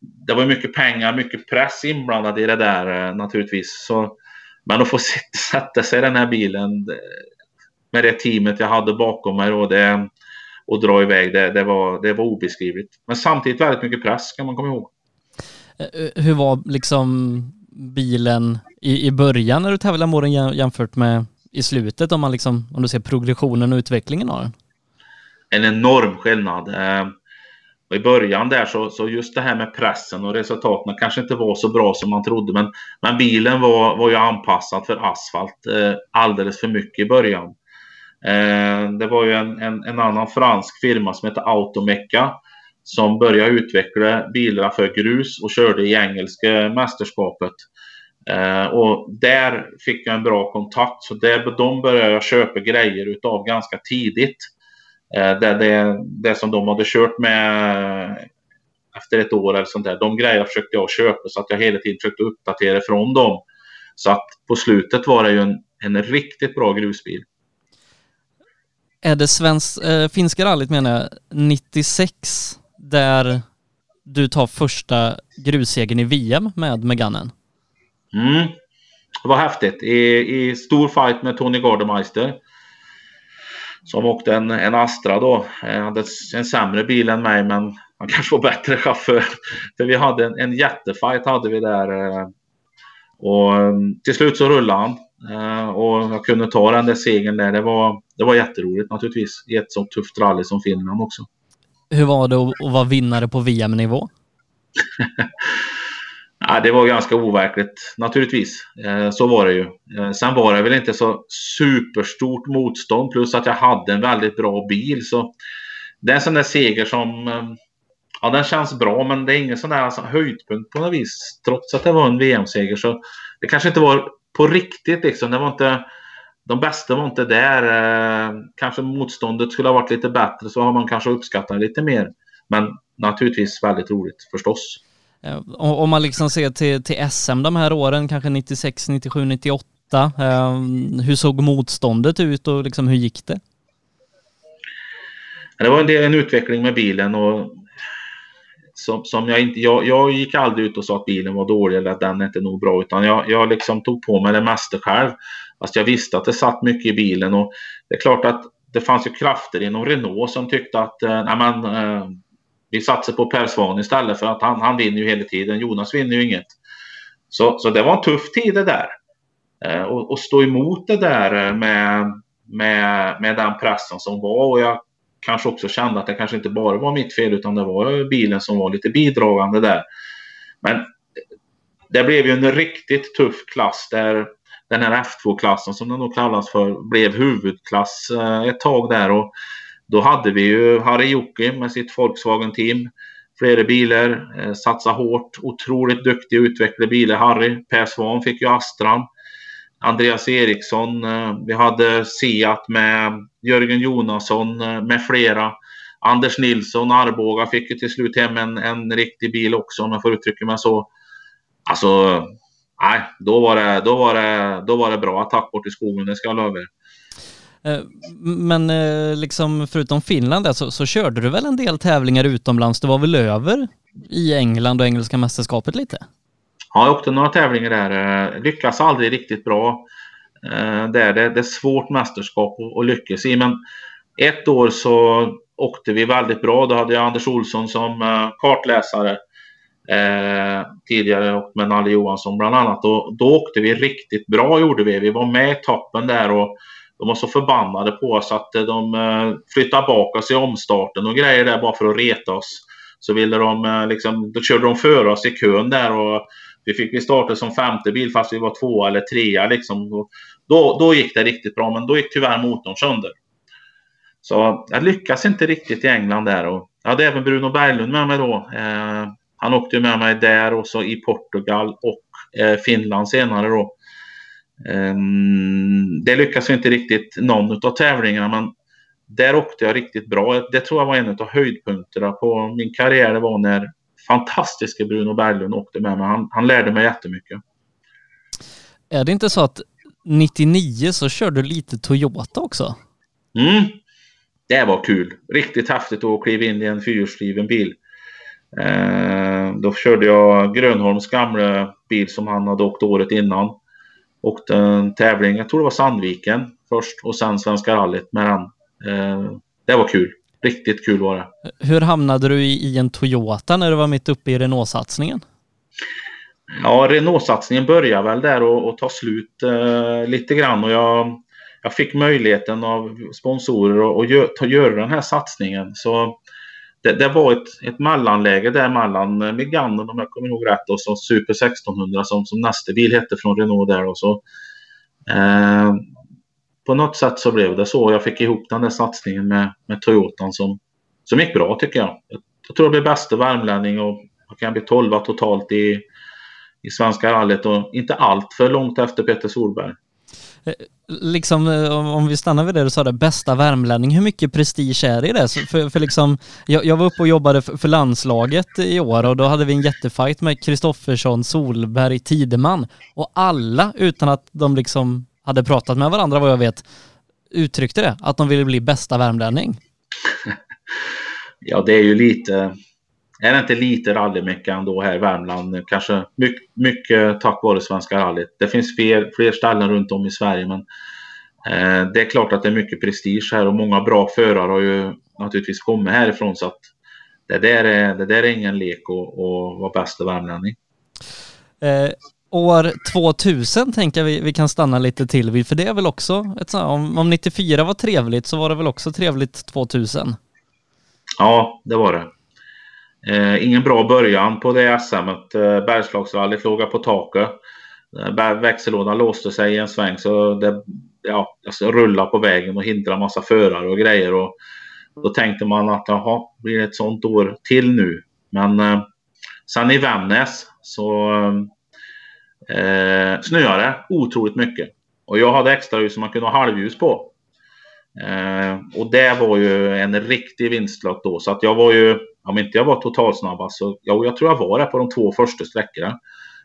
det var mycket pengar, mycket press inblandad i det där eh, naturligtvis. Så, men att få sätta sig i den här bilen med det teamet jag hade bakom mig och, det, och dra iväg, det, det, var, det var obeskrivligt. Men samtidigt väldigt mycket press kan man komma ihåg. Eh, eh, hur var liksom bilen i, i början när du tävlade med den jämfört med i slutet om man liksom, om du ser progressionen och utvecklingen av den? En enorm skillnad. Och I början där så, så just det här med pressen och resultaten kanske inte var så bra som man trodde. Men, men bilen var, var ju anpassad för asfalt eh, alldeles för mycket i början. Eh, det var ju en, en, en, annan fransk firma som heter Automeca som började utveckla bilar för grus och körde i engelska mästerskapet. Eh, och där fick jag en bra kontakt så där, de började jag köpa grejer utav ganska tidigt. Eh, det, det, det som de hade kört med efter ett år eller sånt där. De grejerna försökte jag köpa så att jag hela tiden försökte uppdatera från dem. Så att på slutet var det ju en, en riktigt bra grusbil. Är det svensk, äh, finska rallyt menar jag, 96 där du tar första grussegern i VM med Meganen? Mm. Det var häftigt. I, i stor fight med Tony Gardemeister som åkte en, en Astra då. Han hade en sämre bil än mig men han kanske var bättre chaufför. För vi hade en, en jättefight hade vi där. Eh, och mm, till slut så rullade han. Eh, och jag kunde ta den där segern där. Det var, det var jätteroligt naturligtvis. I ett så tufft rally som Finland också. Hur var det att vara vinnare på VM-nivå? Ja, det var ganska overkligt naturligtvis. Eh, så var det ju. Eh, sen var det väl inte så superstort motstånd plus att jag hade en väldigt bra bil. Så det är en sån där seger som eh, ja, den känns bra men det är ingen sån där alltså, höjdpunkt på något vis. Trots att det var en VM-seger så det kanske inte var på riktigt liksom. Det var inte, de bästa var inte där. Kanske motståndet skulle ha varit lite bättre så har man kanske uppskattat lite mer. Men naturligtvis väldigt roligt förstås. Eh, om man liksom ser till, till SM de här åren, kanske 96, 97, 98. hur såg motståndet ut och liksom hur gick det? Det var en, del, en utveckling med bilen och som, som jag inte, jag, jag gick aldrig ut och sa att bilen var dålig eller att den inte nog bra utan jag, jag liksom tog på mig det mesta själv. Fast jag visste att det satt mycket i bilen och det är klart att det fanns ju krafter inom Renault som tyckte att eh, nej men, eh, vi satsar på Per Svan istället för att han, han vinner ju hela tiden. Jonas vinner ju inget. Så, så det var en tuff tid det där. Eh, och, och stå emot det där eh, med, med, med den pressen som var och jag kanske också kände att det kanske inte bara var mitt fel utan det var bilen som var lite bidragande där. Men det blev ju en riktigt tuff klass där den här F2-klassen som den då kallas för blev huvudklass eh, ett tag där och då hade vi ju Harry Jocke med sitt Volkswagen-team. Flera bilar, eh, satsa hårt, otroligt duktig och utvecklade bilar. Harry, Per Svan fick ju Astran. Andreas Eriksson, eh, vi hade Seat med Jörgen Jonasson eh, med flera. Anders Nilsson, Arboga, fick ju till slut hem en, en riktig bil också om jag får uttrycka mig så. Alltså, nej, då var det, då var det, då var det bra attack bort i skogen, det ska jag lova er. Eh, men eh, liksom förutom Finland där, så, så, körde du väl en del tävlingar utomlands? Du var väl över i England och engelska mästerskapet lite? Ja, jag åkte några tävlingar där. Eh, lyckas aldrig riktigt bra. där. det är, det, är svårt mästerskap att, lyckas i. Men ett år så åkte vi väldigt bra. Då hade jag Anders Olsson som kartläsare. Eh, tidigare och med Nalle Johansson bland annat. Och då åkte vi riktigt bra gjorde vi. Vi var med i toppen där och de var så förbannade på oss att eh, de eh, flyttade bak oss i omstarten och grejer där bara för att reta oss. Så ville de eh, liksom, då körde de före oss i kön där och vi fick vi starta som femte bil fast vi var tvåa eller trea liksom. Då, då gick det riktigt bra, men då gick tyvärr motorn sönder. Så jag lyckas inte riktigt i England där. Och jag hade även Bruno Berglund med mig då. Eh, han åkte med mig där och så i Portugal och eh, Finland senare då. Eh, det lyckas inte riktigt någon av tävlingarna, men där åkte jag riktigt bra. Det tror jag var en av höjdpunkterna på min karriär. Det var när fantastiske Bruno Berglund åkte med mig. Han, han lärde mig jättemycket. Är det inte så att 99 så körde du lite Toyota också? Mm, det var kul. Riktigt häftigt att kliva in i en fyrhjulsdriven bil. Eh, då körde jag Grönholms gamla bil som han hade åkt året innan. Åkte en tävling, jag tror det var Sandviken först och sen Svenska rallyt med den. Eh, det var kul. Riktigt kul var det. Hur hamnade du i, en Toyota när du var mitt uppe i Renault-satsningen? Ja, Renault-satsningen började väl där och, och ta slut eh, lite grann och jag, jag fick möjligheten av sponsorer att göra den här satsningen. Så det, det, var ett, ett mellanläge där mellan eh, Meganen om jag kommer ihåg rätt och så Super 1600 som, som nästa bil hette från Renault där och så. Eh, på något sätt så blev det så. Jag fick ihop den där satsningen med, med Toyotan som, som gick bra tycker jag. jag. Jag tror jag blev bästa värmlänning och jag kan bli tolva totalt i, i Svenska rallyt och inte allt för långt efter Peter Solberg. Eh, Liksom eh, om vi stannar vid det du sa, det, bästa värmlänning, hur mycket prestige är det i det? För, för liksom, jag, jag, var uppe och jobbade för, för, landslaget i år och då hade vi en jättefight med Kristoffersson, Solberg, Tideman och alla utan att de liksom hade pratat med varandra vad jag vet, uttryckte det, att de ville bli bästa värmlänning. ja, det är ju lite, är det inte lite rallymecka ändå här i Värmland? Kanske mycket, mycket tack vare Svenska rallyt. Det finns fler, fler ställen runt om i Sverige, men eh, det är klart att det är mycket prestige här och många bra förare har ju naturligtvis kommit härifrån så att det där är, det där är ingen lek att vara bästa värmlänning. Eh, år 2000 tänker jag vi, vi kan stanna lite till vid, för det är väl också ett sånt, om, om 94 var trevligt så var det väl också trevligt 2000? Ja, det var det. Eh, ingen bra början på det SM. Eh, Bergslagsrallyt låg på taket. Eh, växellådan låste sig i en sväng så det ja, alltså rullade på vägen och hindrade massa förare och grejer. Och då tänkte man att jaha, blir det ett sånt år till nu? Men eh, sen i Vännäs så eh, snöade det otroligt mycket. Och jag hade extra ljus som man kunde ha halvljus på. Eh, och det var ju en riktig vinstlott då. Så att jag var ju, om inte jag var totalsnabbast så, jo, jag tror jag var det på de två första sträckorna.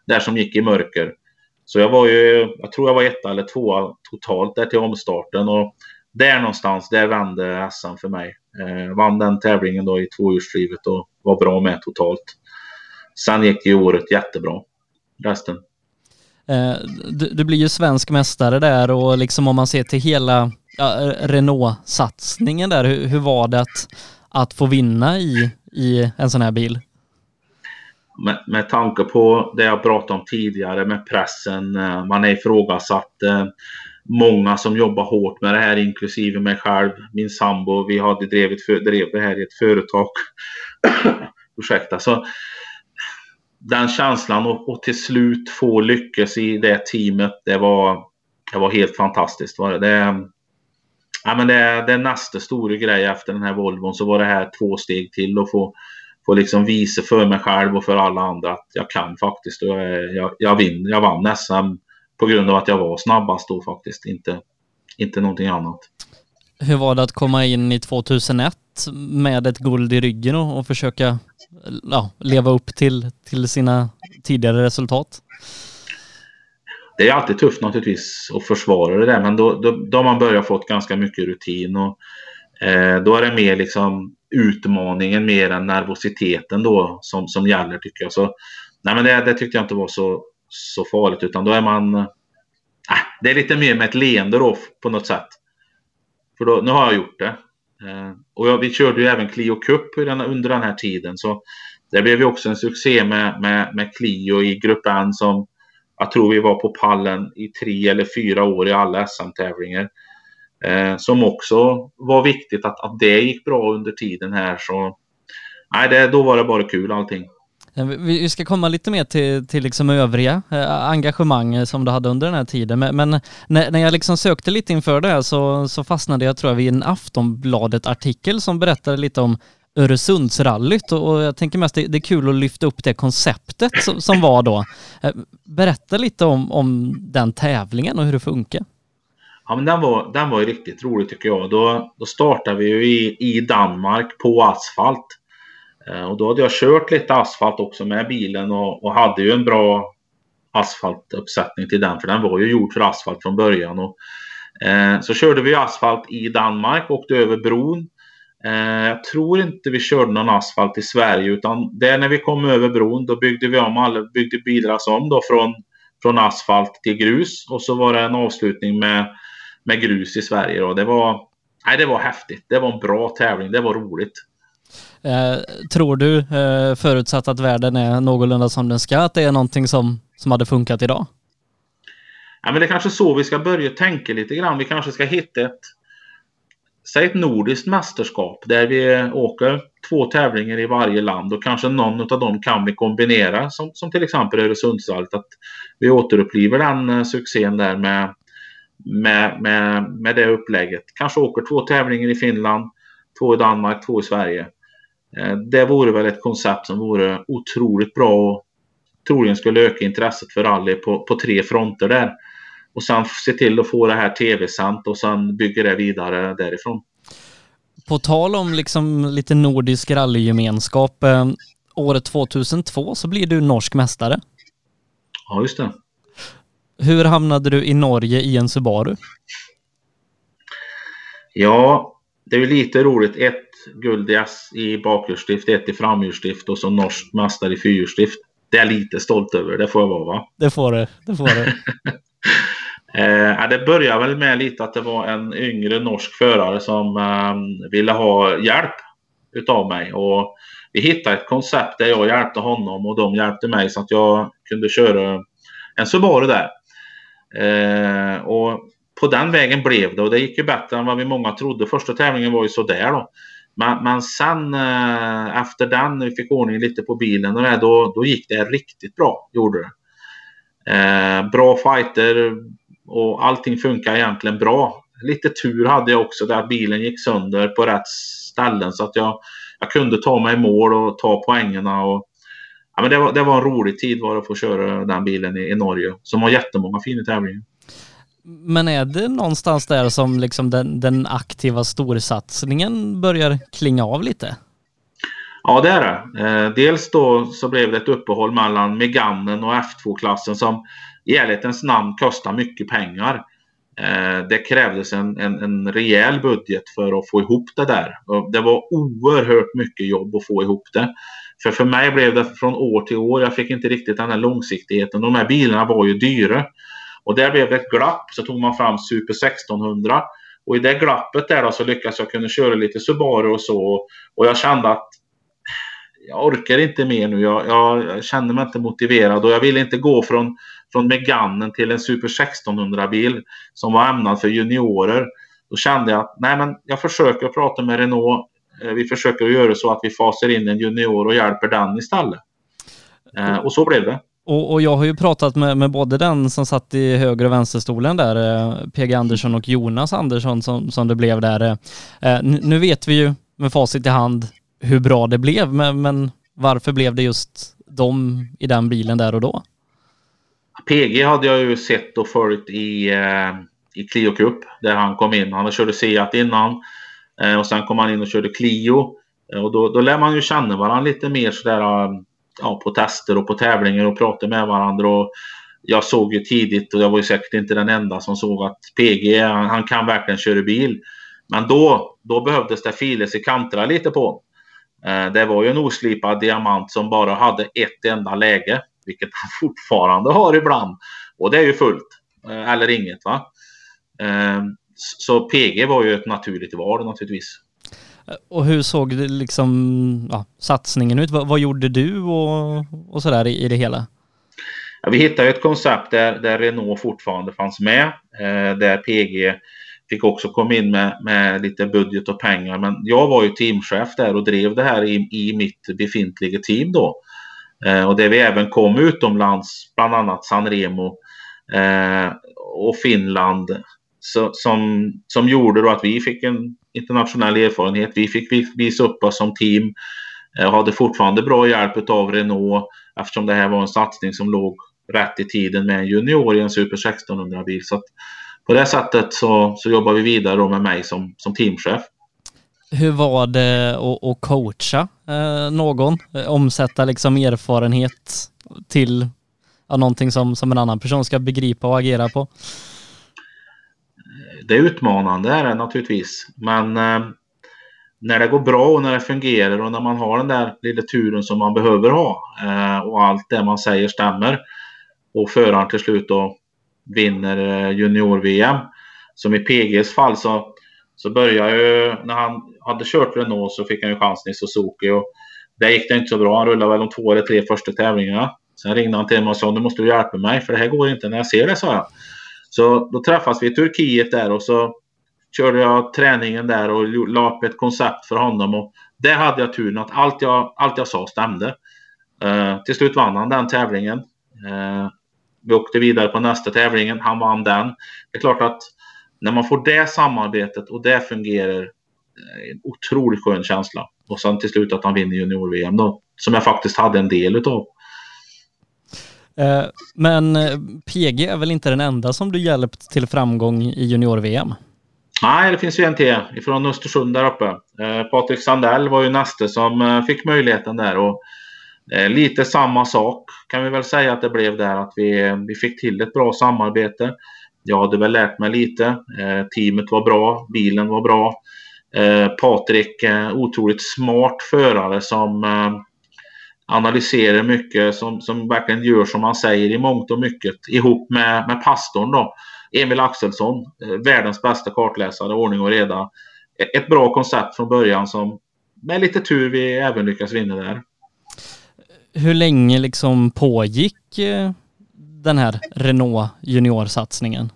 Där som gick i mörker. Så jag var ju, jag tror jag var etta eller tvåa totalt där till omstarten och där någonstans, där vände SM för mig. Eh, vann den tävlingen då i tvåhjulsdrivet och var bra med totalt. Sen gick ju året jättebra, resten. Eh, du, du, blir ju svensk mästare där och liksom om man ser till hela ja, Renault-satsningen där, hur, hur, var det att, att få vinna i, i en sån här bil? Med, med tanke på det jag pratade om tidigare med pressen, eh, man är ifrågasatt. Eh, många som jobbar hårt med det här, inklusive mig själv, min sambo. Vi hade drivit för, drev det här i ett företag. Ursäkta. Så den känslan och, och, till slut få lyckas i det teamet, det var, det var helt fantastiskt. Var det. Det, ja, men det, det är nästa stora grej efter den här Volvon så var det här två steg till och få, få liksom visa för mig själv och för alla andra att jag kan faktiskt. Och jag, jag, jag, vin, jag vann SM på grund av att jag var snabbast då faktiskt, inte, inte någonting annat. Hur var det att komma in i 2001 med ett guld i ryggen och, och försöka ja, leva upp till, till sina tidigare resultat? Det är alltid tufft naturligtvis att försvara det där, men då, då, då har man börjat fått ganska mycket rutin och eh, då är det mer liksom utmaningen mer än nervositeten då som, som gäller tycker jag. Så nej, men det, det tyckte jag inte var så, så farligt utan då är man... Äh, det är lite mer med ett leende då på något sätt. För då, nu har jag gjort det. Eh, och jag, vi körde ju även Clio Cup under den här tiden så det blev ju också en succé med, med, med Clio i Grupp N som jag tror vi var på pallen i tre eller fyra år i alla SM-tävlingar. Eh, som också var viktigt att, att det gick bra under tiden här så nej, det, då var det bara kul allting. Vi ska komma lite mer till, till liksom övriga eh, engagemang eh, som du hade under den här tiden. Men, men när, när jag liksom sökte lite inför det här så, så fastnade jag tror jag vid en Aftonbladet-artikel som berättade lite om Öresundsrallyt och, jag tänker mest det, det, är kul att lyfta upp det konceptet som, som var då. Eh, berätta lite om, om den tävlingen och hur det funkar. Ja, men den var, den var ju riktigt rolig tycker jag. Då, då startade vi ju i, i Danmark på asfalt. Eh, och då hade jag kört lite asfalt också med bilen och, och hade ju en bra asfaltuppsättning till den för den var ju gjord för asfalt från början. Och, eh, så körde vi asfalt i Danmark, åkte över bron. Eh, jag tror inte vi körde någon asfalt i Sverige utan det när vi kom över bron då byggde vi om alla, byggde bilras om då från, från asfalt till grus och så var det en avslutning med, med grus i Sverige. Då. Det, var, nej, det var häftigt. Det var en bra tävling. Det var roligt. Eh, tror du, eh, förutsatt att världen är någorlunda som den ska, att det är någonting som, som hade funkat idag? Ja, men det är kanske så vi ska börja tänka lite grann. Vi kanske ska hitta ett, säg ett nordiskt mästerskap där vi åker två tävlingar i varje land och kanske någon av dem kan vi kombinera som, som till exempel Öresundsrallyt. Att vi återupplever den eh, succén där med, med, med, med det upplägget. Kanske åker två tävlingar i Finland, två i Danmark, två i Sverige. Eh, det vore väl ett koncept som vore otroligt bra och troligen skulle öka intresset för rally på, på tre fronter där. Och sen se till att få det här tv-sänt och sen bygga det vidare därifrån. På tal om liksom lite nordisk rallygemenskap. Eh, året 2002 så blir du norsk mästare. Ja, just det. Hur hamnade du i Norge i en Subaru? Ja, det är lite roligt. Ett guld i bakhjulsdrift, ett i framhjulsdrift och så norsk mästare i fyrhjulsdrift. Det är jag lite stolt över, det får jag vara va? Det får du, det får du. eh, det började väl med lite att det var en yngre norsk förare som eh, ville ha hjälp utav mig och vi hittade ett koncept där jag hjälpte honom och de hjälpte mig så att jag kunde köra en Subaru där. Eh, och på den vägen blev det och det gick ju bättre än vad vi många trodde. Första tävlingen var ju sådär då. Men, men sen eh, efter den, när vi fick ordning lite på bilen och det, då, då gick det riktigt bra. Gjorde det. Eh, bra fighter och allting funkar egentligen bra. Lite tur hade jag också där att bilen gick sönder på rätt ställen så att jag, jag kunde ta mig i mål och ta poängerna. Och, ja, men det, var, det var en rolig tid var att få köra den bilen i, i Norge som har jättemånga fina tävlingar. Men är det någonstans där som liksom den, den aktiva storsatsningen börjar klinga av lite? Ja, det är det. Eh, dels då så blev det ett uppehåll mellan Meganen och F2-klassen som i ärlighetens namn kostar mycket pengar. Eh, det krävdes en, en, en rejäl budget för att få ihop det där. Det var oerhört mycket jobb att få ihop det. För för mig blev det från år till år. Jag fick inte riktigt den här långsiktigheten. De här bilarna var ju dyra. Och där blev det ett glapp. Så tog man fram Super 1600. Och i det glappet där då så lyckades jag kunna köra lite Subaru och så. Och jag kände att jag orkar inte mer nu. Jag, jag känner mig inte motiverad och jag ville inte gå från, från Meganen till en Super 1600-bil som var ämnad för juniorer. Då kände jag att nej, men jag försöker prata med Renault. Eh, vi försöker göra så att vi fasar in en junior och hjälper den istället. Eh, och så blev det. Och, och, jag har ju pratat med, med både den som satt i höger och vänsterstolen där, eh, PG Andersson och Jonas Andersson som, som det blev där. Eh, eh nu vet vi ju med facit i hand hur bra det blev, men, men varför blev det just de i den bilen där och då? PG hade jag ju sett och följt i, eh, i Clio Cup där han kom in. Han körde Seat innan eh, och sen kom han in och körde Clio. Eh, och då, då lär man ju känna varandra lite mer sådär eh, ja, på tester och på tävlingar och prata med varandra. Och jag såg ju tidigt och jag var ju säkert inte den enda som såg att PG, han, han kan verkligen köra bil. Men då, då behövdes det filer i kanterna lite på. Eh, det var ju en oslipad diamant som bara hade ett enda läge, vilket han fortfarande har ibland. Och det är ju fullt, eh, eller inget. va. Eh, så PG var ju ett naturligt val naturligtvis. Och hur såg liksom, ja, satsningen ut? Vad, vad, gjorde du och, och sådär i, i det hela? Ja, vi hittade ett koncept där, där Renault fortfarande fanns med, eh, där PG fick också komma in med, med lite budget och pengar. Men jag var ju teamchef där och drev det här i, i mitt befintliga team då. Eh, och där vi även kom utomlands, bland annat Sanremo eh, och Finland. Så, som, som gjorde då att vi fick en internationell erfarenhet. Vi fick visa upp oss som team eh, och hade fortfarande bra hjälp av Renault eftersom det här var en satsning som låg rätt i tiden med en junior i en Super 1600-bil. Så på det sättet så, så jobbar vi vidare med mig som, som teamchef. Hur var det att, coacha eh, någon? Eh, omsätta liksom erfarenhet till ja, någonting som, som en annan person ska begripa och agera på? Det är utmanande är det naturligtvis. Men eh, när det går bra och när det fungerar och när man har den där lilla turen som man behöver ha eh, och allt det man säger stämmer och föraren till slut då vinner eh, junior-VM. Som i PGs fall så, så började ju, när han hade kört Renault så fick han ju chansen i Suzuki och där gick det inte så bra. Han rullade väl de två eller tre första tävlingarna. Sen ringde han till mig och sa nu måste du hjälpa mig för det här går inte när jag ser det, sa jag. Så då träffas vi i Turkiet där och så körde jag träningen där och la upp ett koncept för honom. Och där hade jag turen att allt jag, allt jag sa stämde. Uh, till slut vann han den tävlingen. Uh, vi åkte vidare på nästa tävlingen. Han vann den. Det är klart att när man får det samarbetet och det fungerar, en otroligt skön känsla. Och sen till slut att han vinner junior-VM då, som jag faktiskt hade en del utav. Eh, men eh, PG är väl inte den enda som du hjälpt till framgång i junior-VM? Nej, det finns ju en till från Östersund där uppe. Patrik Sandell var ju nästa som fick möjligheten där och Eh, lite samma sak kan vi väl säga att det blev där att vi, vi fick till ett bra samarbete. Jag hade väl lärt mig lite. Eh, teamet var bra, bilen var bra. Eh, Patrik, otroligt smart förare som analyserar mycket, som, som verkligen gör som han säger i mångt och mycket ihop med, med pastorn då. Emil Axelsson, världens bästa kartläsare, ordning och reda. Ett bra koncept från början som med lite tur vi även lyckas vinna där hur länge liksom pågick eh, den här Renault juniorsatsningen?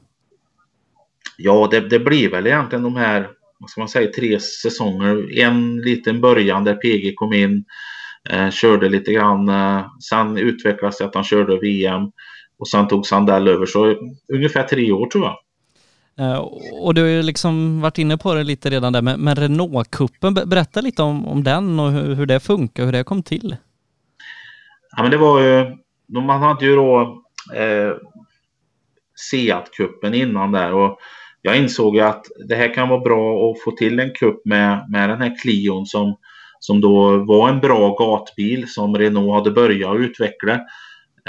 Ja, det, det blir väl egentligen de här, vad ska man säga, tre säsonger. En liten början där PG kom in, eh, körde lite grann. Eh, sen utvecklades det att han körde VM och sen tog Sandell över. Så ungefär tre år tror jag. Eh, och du har ju liksom varit inne på det lite redan där, men, men Renault-kuppen, berätta lite om, om den och hur, hur det funkar, hur det kom till. Ja, men det var ju, man hade ju då eh, Seat-cupen innan där och jag insåg att det här kan vara bra att få till en kupp med, med den här Clion som, som då var en bra gatbil som Renault hade börjat utveckla.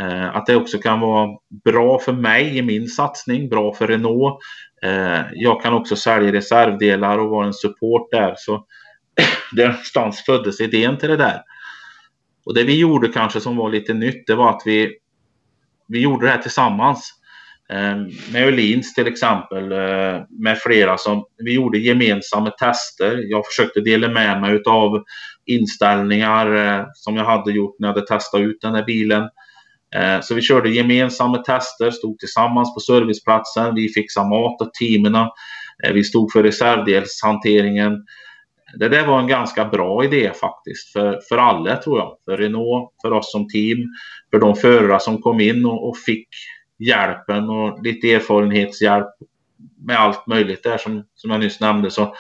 Eh, att det också kan vara bra för mig i min satsning, bra för Renault. Eh, jag kan också sälja reservdelar och vara en support där. Så där någonstans föddes idén till det där. Och det vi gjorde kanske som var lite nytt, det var att vi, vi gjorde det här tillsammans. Ehm, med Öhlins till exempel, eh, med flera som vi gjorde gemensamma tester. Jag försökte dela med mig av inställningar eh, som jag hade gjort när jag hade testat ut den här bilen. Ehm, så vi körde gemensamma tester, stod tillsammans på serviceplatsen. Vi fixade mat åt teamen. Ehm, vi stod för reservdelshanteringen. Det där var en ganska bra idé faktiskt för, för alla tror jag. För Renault, för oss som team, för de förare som kom in och, och fick hjälpen och lite erfarenhetshjälp med allt möjligt där som, som jag nyss nämnde. Så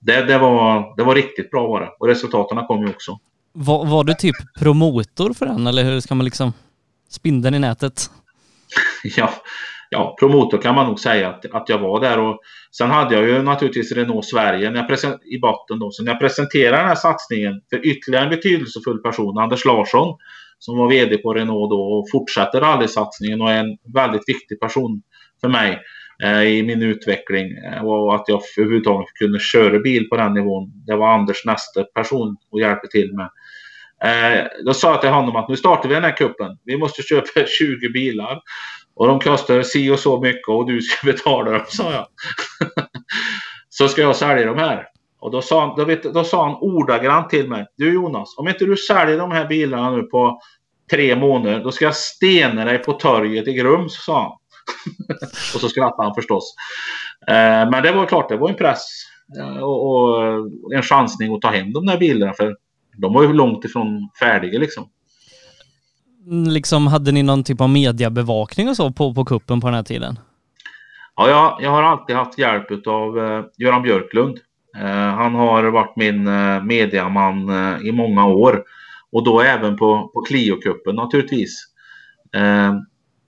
det, det, var, det var riktigt bra var det. Och resultaten kom ju också. Var, var du typ promotor för den eller hur ska man liksom spindeln i nätet? ja, ja, promotor kan man nog säga att, att jag var där. Och sen hade jag ju naturligtvis Renault Sverige när jag i botten då. Så när jag presenterade den här satsningen för ytterligare en betydelsefull person, Anders Larsson, som var VD på Renault då och fortsätter rallysatsningen och är en väldigt viktig person för mig eh, i min utveckling eh, och att jag överhuvudtaget kunde köra bil på den nivån. Det var Anders nästa person att hjälpa till med. Eh, då sa jag till honom att nu startar vi den här kuppen. Vi måste köpa 20 bilar och de kostar si och så mycket och du ska betala dem, sa jag. så ska jag sälja de här. Och då sa, han, då, vet, då sa han ordagrant till mig. Du Jonas, om inte du säljer de här bilarna nu på tre månader, då ska jag stena dig på torget i Grums, sa han. och så skrattade han förstås. Eh, men det var klart, det var en press eh, och, och, en chansning att ta hem de där bilarna. För de var ju långt ifrån färdiga liksom. Liksom, hade ni någon typ av mediebevakning och så på, på kuppen på den här tiden? Ja, jag, jag har alltid haft hjälp av eh, Göran Björklund. Eh, han har varit min eh, mediaman eh, i många år och då även på, på Clio-cupen naturligtvis.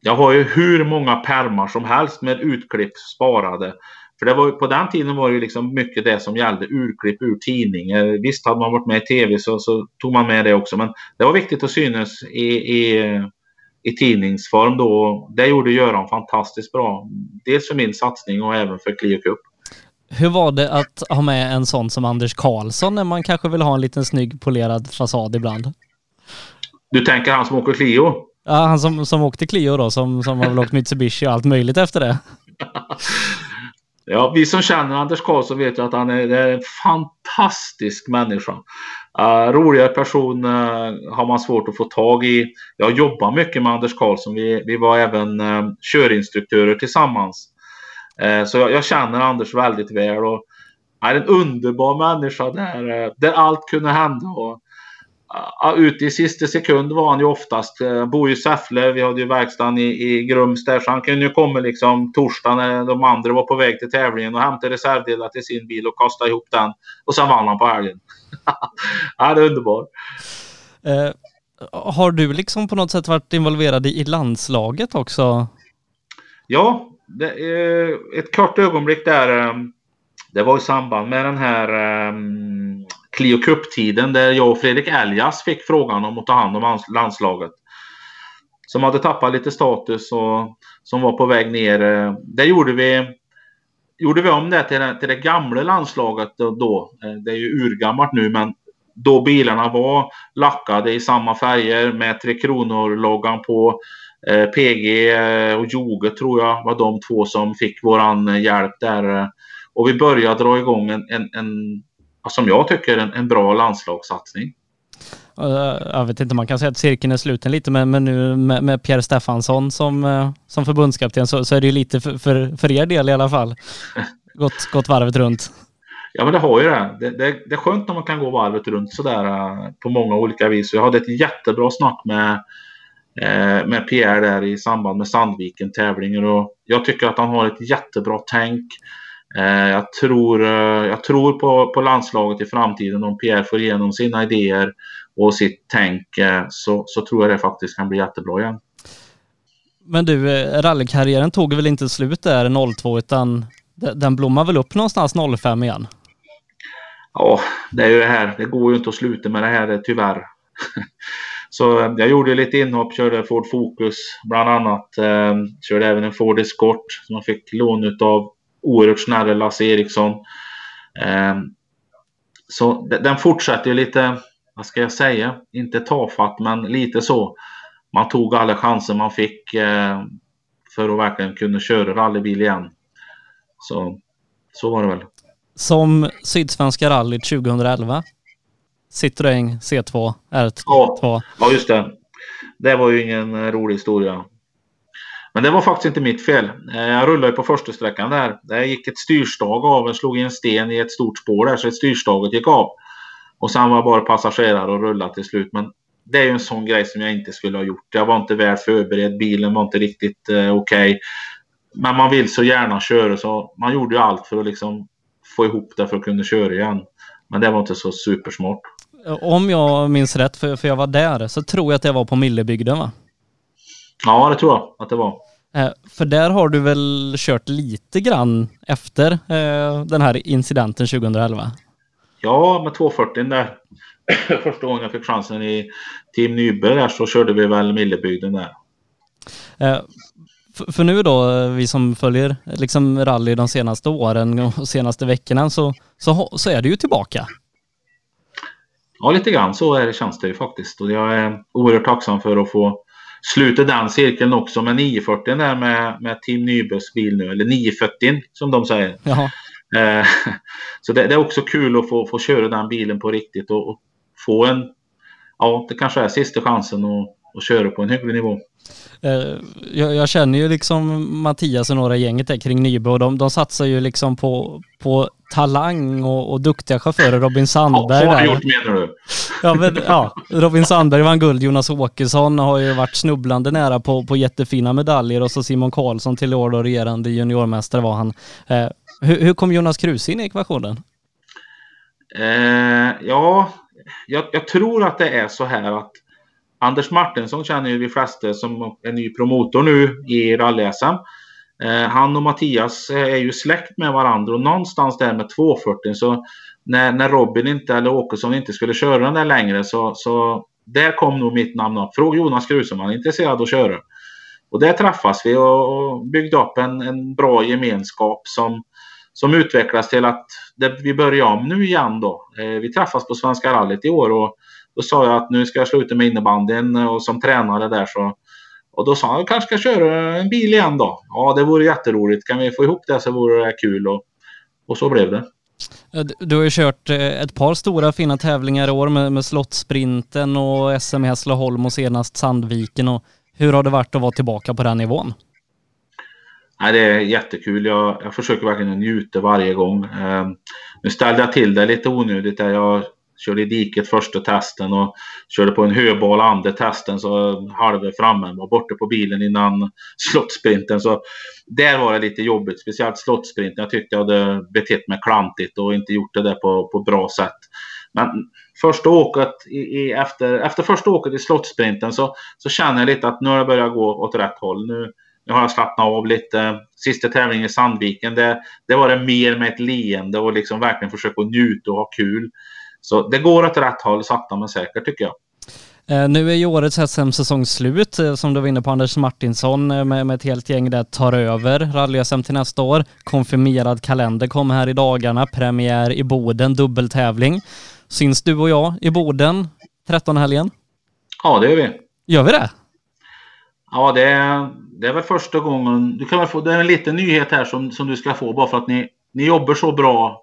Jag har ju hur många permar som helst med utklipp sparade. För det var, på den tiden var det ju liksom mycket det som gällde urklipp ur tidningar. Visst hade man varit med i tv så, så, tog man med det också. Men det var viktigt att synas i, i, i tidningsform då. Det gjorde Göran fantastiskt bra. Dels för min satsning och även för Clio Cup. Hur var det att ha med en sån som Anders Karlsson när man kanske vill ha en liten snygg polerad fasad ibland? Du tänker han som åker Clio? Ja, han som, som åkte Clio då, som, som har väl åkt Mitsubishi och allt möjligt efter det. ja, vi som känner Anders Karlsson vet ju att han är, är en fantastisk människa. Uh, roligare person uh, har man svårt att få tag i. Jag jobbar mycket med Anders Karlsson. Vi, vi var även uh, körinstruktörer tillsammans. Eh, så jag, jag, känner Anders väldigt väl och är en underbar människa där, eh, där allt kunde hända. Och, uh, ute i sista sekund var han ju oftast. Uh, bor i Säffle, vi hade ju verkstaden i, i Grums där, så han kunde ju komma liksom torsdag när de andra var på väg till tävlingen och hämta reservdelar till sin bil och kasta ihop den. Och sen vann han på helgen. ja, det är underbart. Uh, har du liksom på något sätt varit involverad i, i landslaget också? Ja, det, ett kort ögonblick där. Ehm, det var i samband med den här um, Clio Cup-tiden där jag och Fredrik Eljas fick frågan om att ta hand om landslaget. Som hade tappat lite status och som var på väg ner. Eh, det gjorde vi, gjorde vi om det till, det till det gamla landslaget då. Eh, det är ju urgammalt nu men då bilarna var lackade i samma färger med Tre Kronor-loggan på. Eh, PG eh, och Joge tror jag var de två som fick våran hjälp där. Och vi började dra igång en, en, en som jag tycker, en, en bra landslagssatsning. Jag vet inte man kan säga att cirkeln är sluten lite, men, men nu med, med Pierre Stefansson som, eh, som förbundskapten så, så är det ju lite för, för, för er del i alla fall. Gått, gått varvet runt. Ja, men det har ju det. Det, det. det är skönt när man kan gå varvet runt sådär på många olika vis. Jag hade ett jättebra snack med Eh, med Pierre där i samband med Sandviken tävlingar och jag tycker att han har ett jättebra tänk. Eh, jag tror, eh, jag tror på, på landslaget i framtiden om Pierre får igenom sina idéer och sitt tänk så, så tror jag det faktiskt kan bli jättebra igen. Men du, rallykarriären tog väl inte slut där 02 utan den blommar väl upp någonstans 05 igen? ja, det är ju det här. Det går ju inte att sluta med det här tyvärr. Så eh, jag gjorde lite inhopp, körde Ford Focus bland annat. Eh, körde även en Ford Escort som jag fick lån av oerhört snälla Lasse Eriksson. Eh, så den fortsatte ju lite, vad ska jag säga, inte tafatt men lite så. Man tog alla chanser man fick eh, för att verkligen kunna köra rallybil igen. Så, så var det väl. Som Sydsvenska rallyt 2011? Citroën C2 R2. Ja, ja, just det. Det var ju ingen eh, rolig historia. Men det var faktiskt inte mitt fel. Eh, jag rullade på första sträckan där. Där gick ett styrstag av. Jag slog i en sten i ett stort spår där så ett styrstaget gick av. Och sen var jag bara passagerare och rullade till slut. Men det är ju en sån grej som jag inte skulle ha gjort. Jag var inte väl förberedd. Bilen var inte riktigt eh, okej. Okay. Men man vill så gärna köra så man gjorde ju allt för att liksom få ihop det för att kunna köra igen. Men det var inte så supersmart. Om jag minns rätt, för, för jag var där, så tror jag att det var på Millebygden va? Ja, det tror jag att det var. Eh, för där har du väl kört lite grann efter eh, den här incidenten 2011? Ja, med 240 där. Första gången jag fick chansen i Team Nyberg där så körde vi väl Millebygden där. Eh, för, för, nu då, vi som följer liksom rally de senaste åren och senaste veckorna så, så, så är du ju tillbaka. Ja, lite grann så är det, känns det ju faktiskt. Och jag är oerhört tacksam för att få sluta den cirkeln också med 940 där med, med Team Nybys bil nu. Eller 940 som de säger. Eh, så det, det, är också kul att få, få köra den bilen på riktigt och, och, få en... Ja, det kanske är sista chansen att, att köra på en hygglig nivå. Eh, jag, jag, känner ju liksom Mattias och några gänget där kring Nybro och de, de satsar ju liksom på, på talang och, och duktiga chaufförer. Robin Sandberg. Ja, har gjort menar du? Ja, men, ja, Robin Sandberg vann guld. Jonas Åkesson har ju varit snubblande nära på, på jättefina medaljer och så Simon Karlsson till år och regerande juniormästare var han. Eh, hur, hur, kom Jonas Kruse in i ekvationen? Eh, ja, jag, jag, tror att det är så här att Anders Martinsson känner ju de flesta som är ny promotor nu i rally-SM. Eh, han och Mattias eh, är ju släkt med varandra och någonstans där med 240 så när, när Robin inte eller Åkesson inte skulle köra den där längre så, så där kom nog mitt namn upp. Fråga Jonas Kruse om han är intresserad av att köra. Och där träffas vi och, byggde upp en, en bra gemenskap som, som utvecklas till att det, vi börjar om nu igen då. Eh, vi träffas på Svenska rallyt i år och då sa jag att nu ska jag sluta med innebandyn och som tränare där så och då sa han, jag kanske ska köra en bil igen då. Ja, det vore jätteroligt. Kan vi få ihop det så vore det kul och, och så blev det. Du har ju kört eh, ett par stora fina tävlingar i år med, med Slottsprinten och SM i Hässleholm och senast Sandviken. Och hur har det varit att vara tillbaka på den nivån? Nej, det är jättekul. Jag, jag försöker verkligen njuta varje gång. Eh, nu ställde jag till det lite onödigt där. Jag körde i diket första testen och körde på en höbal andra testen så halva framme var borta på bilen innan slottsprinten. Så där var det lite jobbigt, speciellt slottsprinten. Jag tyckte jag hade betett mig klantigt och inte gjort det där på, på bra sätt. Men första åket i, i, efter, efter första åket i slottsprinten så, så känner jag lite att nu har det börjat gå åt rätt håll. Nu, nu har jag slappnat av lite. Sista tävlingen i Sandviken, det, det var det mer med ett leende och liksom verkligen försöka njuta och ha kul. Så det går åt rätt håll sakta men säkert tycker jag. Eh, nu är ju årets SM-säsong slut, eh, som du var inne på Anders Martinsson eh, med, med ett helt gäng där tar över rally-SM till nästa år. Konfirmerad kalender kom här i dagarna, premiär i Boden, dubbeltävling. Syns du och jag i Boden 13 helgen? Ja, det gör vi. Gör vi det? Ja, det är, det är väl första gången. Du kan väl få, det är en liten nyhet här som, som du ska få bara för att ni, ni jobbar så bra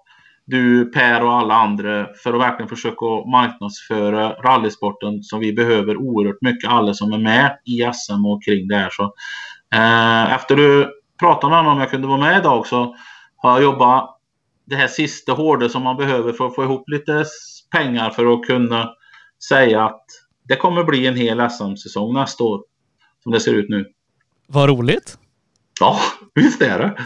du, Per och alla andra för att verkligen försöka marknadsföra rallysporten som vi behöver oerhört mycket, alla som är med i SM och kring det här. Så, eh, efter du pratade med mig om jag kunde vara med idag så har jag jobbat det här sista hårda som man behöver för att få ihop lite pengar för att kunna säga att det kommer bli en hel SM-säsong nästa år. Som det ser ut nu. Vad roligt! Ja, visst är det.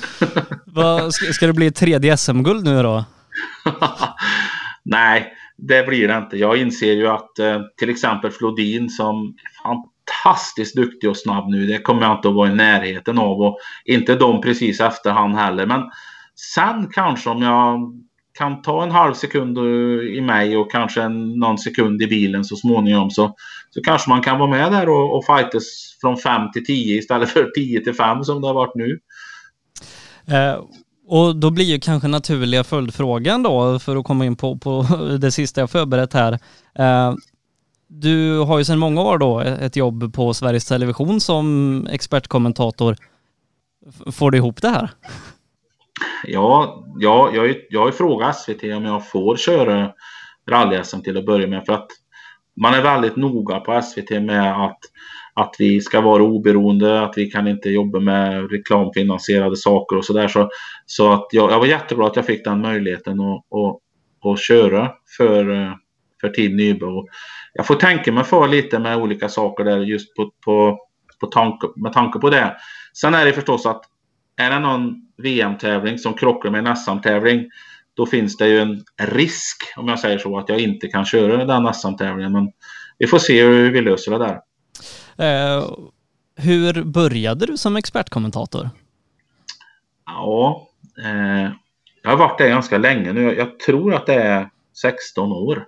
Vad, ska, ska det bli tredje SM-guld nu då? Nej, det blir det inte. Jag inser ju att eh, till exempel Flodin som är fantastiskt duktig och snabb nu, det kommer jag inte att vara i närheten av och inte de precis efter han heller. Men sen kanske om jag kan ta en halv sekund i mig och kanske en, någon sekund i bilen så småningom så, så kanske man kan vara med där och, och fightas från 5 till 10 istället för 10 till 5 som det har varit nu. Uh, och då blir ju kanske naturliga följdfrågan då, för att komma in på, på det sista jag förberett här. Eh, du har ju sedan många år då ett jobb på Sveriges Television som expertkommentator. Får du ihop det här? Ja, ja jag, jag har ju frågat SVT om jag får köra rally till att börja med för att man är väldigt noga på SVT med att, att vi ska vara oberoende, att vi kan inte jobba med reklamfinansierade saker och sådär. Så, så att jag, jag var jättebra att jag fick den möjligheten att, att, att köra för, eh, för Team Nybe. Jag får tänka mig för lite med olika saker där just på, på, på tanke, med tanke på det. Sen är det förstås att är det någon VM-tävling som krockar med en SM-tävling då finns det ju en risk, om jag säger så, att jag inte kan köra den SM-tävlingen. Men vi får se hur vi löser det där. Eh, hur började du som expertkommentator? Ja, eh, jag har varit det ganska länge nu. Jag, tror att det är 16 år.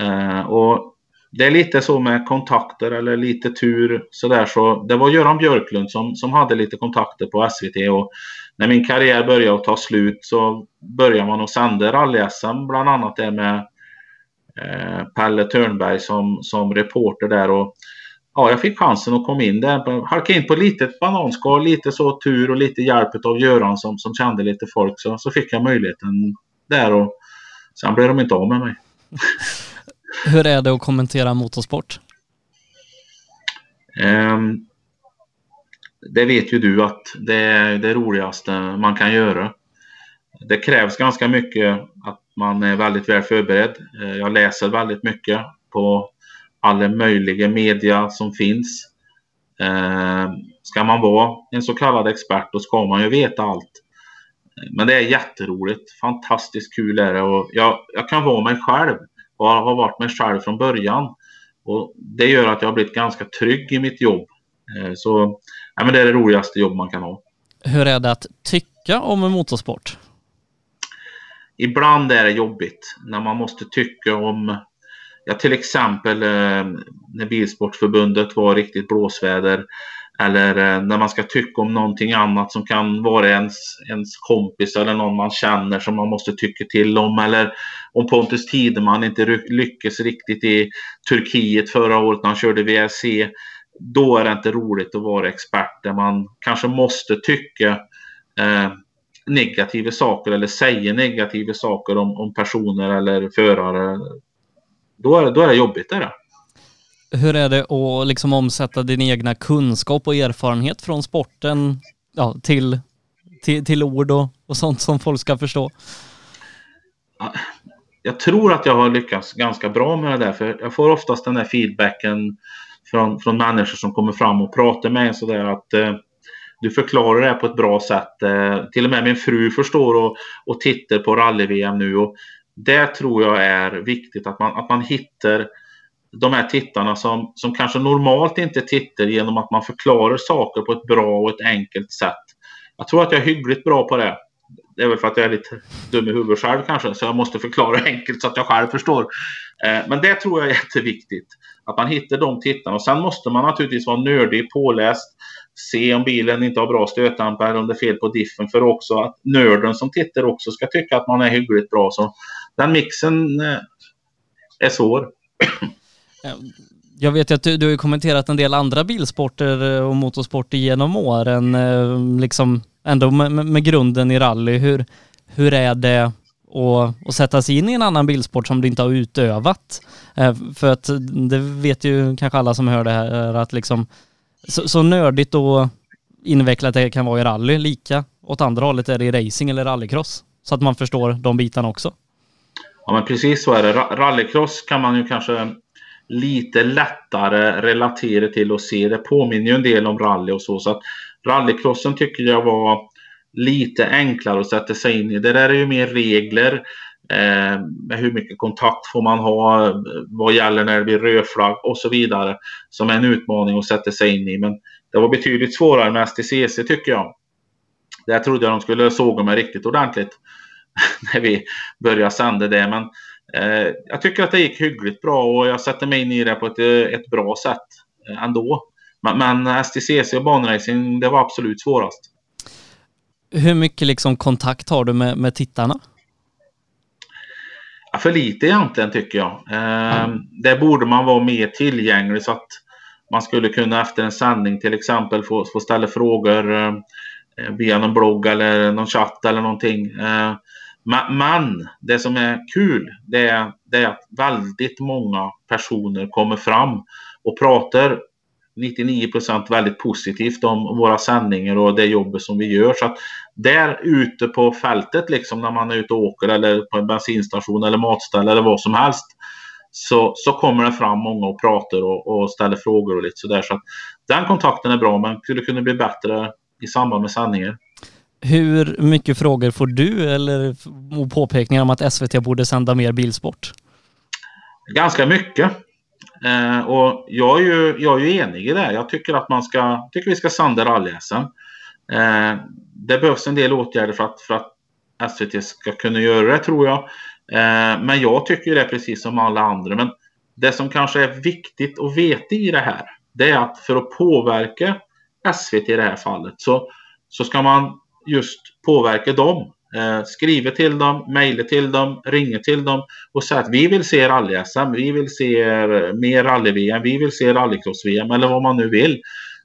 Eh, och det är lite så med kontakter eller lite tur sådär så det var Göran Björklund som, som hade lite kontakter på SVT och när min karriär började ta slut så började man att sända rally-SM bland annat det med eh, Pelle Törnberg som, som reporter där och ja, jag fick chansen att komma in där. Halkade in på litet bananskal, lite så tur och lite hjälp av Göran som, som kände lite folk så, så fick jag möjligheten där och sen blev de inte av med mig. Hur är det att kommentera motorsport? Um, det vet ju du att det är det roligaste man kan göra. Det krävs ganska mycket att man är väldigt väl förberedd. Eh, jag läser väldigt mycket på alla möjliga media som finns. Ehm, ska man vara en så kallad expert då ska man ju veta allt. Men det är jätteroligt. Fantastiskt kul är det och jag, jag kan vara mig själv och har varit mig själv från början. Och det gör att jag har blivit ganska trygg i mitt jobb. Eh, så ja, men det är det roligaste jobb man kan ha. Hur är det att tycka om en motorsport? Ibland är det jobbigt när man måste tycka om Ja, till exempel eh, när Bilsportförbundet var riktigt blåsväder eller eh, när man ska tycka om någonting annat som kan vara ens, ens kompis eller någon man känner som man måste tycka till om. Eller om Pontus Tideman inte lyckas riktigt i Turkiet förra året när han körde VRC. Då är det inte roligt att vara expert där man kanske måste tycka eh, negativa saker eller säga negativa saker om, om personer eller förare. Då är, då är det jobbigt. Är det. Hur är det att liksom omsätta din egna kunskap och erfarenhet från sporten ja, till, till, till ord och, och sånt som folk ska förstå? Jag tror att jag har lyckats ganska bra med det där, för jag får oftast den där feedbacken från, från människor som kommer fram och pratar med en sådär att eh, du förklarar det på ett bra sätt. Eh, till och med min fru förstår och, och tittar på rally-VM nu och det tror jag är viktigt att man, att man hittar de här tittarna som, som kanske normalt inte tittar genom att man förklarar saker på ett bra och ett enkelt sätt. Jag tror att jag är hyggligt bra på det. Det är väl för att jag är lite dum i huvudet själv kanske, så jag måste förklara enkelt så att jag själv förstår. Eh, men det tror jag är jätteviktigt. Att man hittar de tittarna. Och sen måste man naturligtvis vara nördig, påläst, se om bilen inte har bra stötdämpare om det är fel på diffen. För också att nörden som tittar också ska tycka att man är hyggligt bra. Så den mixen eh, är svår. Jag vet ju att du, du har kommenterat en del andra bilsporter eh, och motorsporter genom åren, eh, liksom ändå med, med, grunden i rally. Hur, hur är det att, att sätta sig in i en annan bilsport som du inte har utövat? Eh, för att det vet ju kanske alla som hör det här att liksom så, så nördigt och invecklat det kan vara i rally, lika åt andra hållet är det i racing eller rallycross. Så att man förstår de bitarna också. Ja men precis så är det. Rallycross kan man ju kanske lite lättare relatera till och se. Det påminner ju en del om rally och så. Så att rallycrossen tycker jag var lite enklare att sätta sig in i. Det där är ju mer regler. Eh, med hur mycket kontakt får man ha? Vad gäller när det blir rödflagg och så vidare. Som är en utmaning att sätta sig in i. Men det var betydligt svårare med STCC tycker jag. Där trodde jag de skulle såga mig riktigt ordentligt. när vi började sända det. Men eh, jag tycker att det gick hyggligt bra och jag sätter mig in i det på ett, ett bra sätt eh, ändå. Men, men STCC och banracing, det var absolut svårast. Hur mycket liksom kontakt har du med, med tittarna? Ja, för lite egentligen tycker jag. Eh, mm. Där borde man vara mer tillgänglig så att man skulle kunna efter en sändning till exempel få, få ställa frågor eh, via någon blogg eller någon chatt eller någonting. Eh, men det som är kul det är, det är att väldigt många personer kommer fram och pratar 99% väldigt positivt om våra sändningar och det jobbet som vi gör. Så att där ute på fältet liksom när man är ute och åker eller på en bensinstation eller matställe eller vad som helst så, så kommer det fram många och pratar och, och ställer frågor och lite sådär. Så att den kontakten är bra men skulle kunna bli bättre i samband med sändningar. Hur mycket frågor får du eller påpekningar om att SVT borde sända mer bilsport? Ganska mycket. Eh, och jag är, ju, jag är ju enig i det. Jag tycker att man ska, tycker vi ska sända rally Eh, det behövs en del åtgärder för att, för att SVT ska kunna göra det tror jag. Eh, men jag tycker det är precis som alla andra. Men det som kanske är viktigt att veta i det här, det är att för att påverka SVT i det här fallet så, så ska man just påverka dem. Eh, skriver till dem, mejlar till dem, ringer till dem och säger att vi vill se rally-SM, vi vill se eh, mer rally-VM, vi vill se rallycross-VM eller vad man nu vill.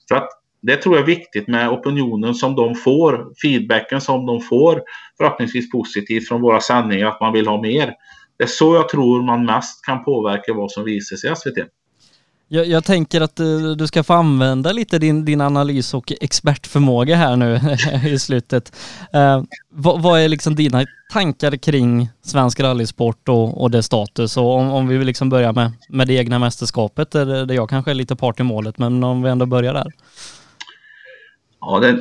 För att det tror jag är viktigt med opinionen som de får, feedbacken som de får förhoppningsvis positivt från våra sändningar, att man vill ha mer. Det är så jag tror man mest kan påverka vad som visas i SVT. Jag, jag, tänker att eh, du, ska få använda lite din, din analys och expertförmåga här nu i slutet. Eh, vad, vad, är liksom dina tankar kring svensk rallysport och, och dess status? Och om, om vi liksom börjar med, med det egna mästerskapet, där, där jag kanske är lite part i målet, men om vi ändå börjar där. Ja, det,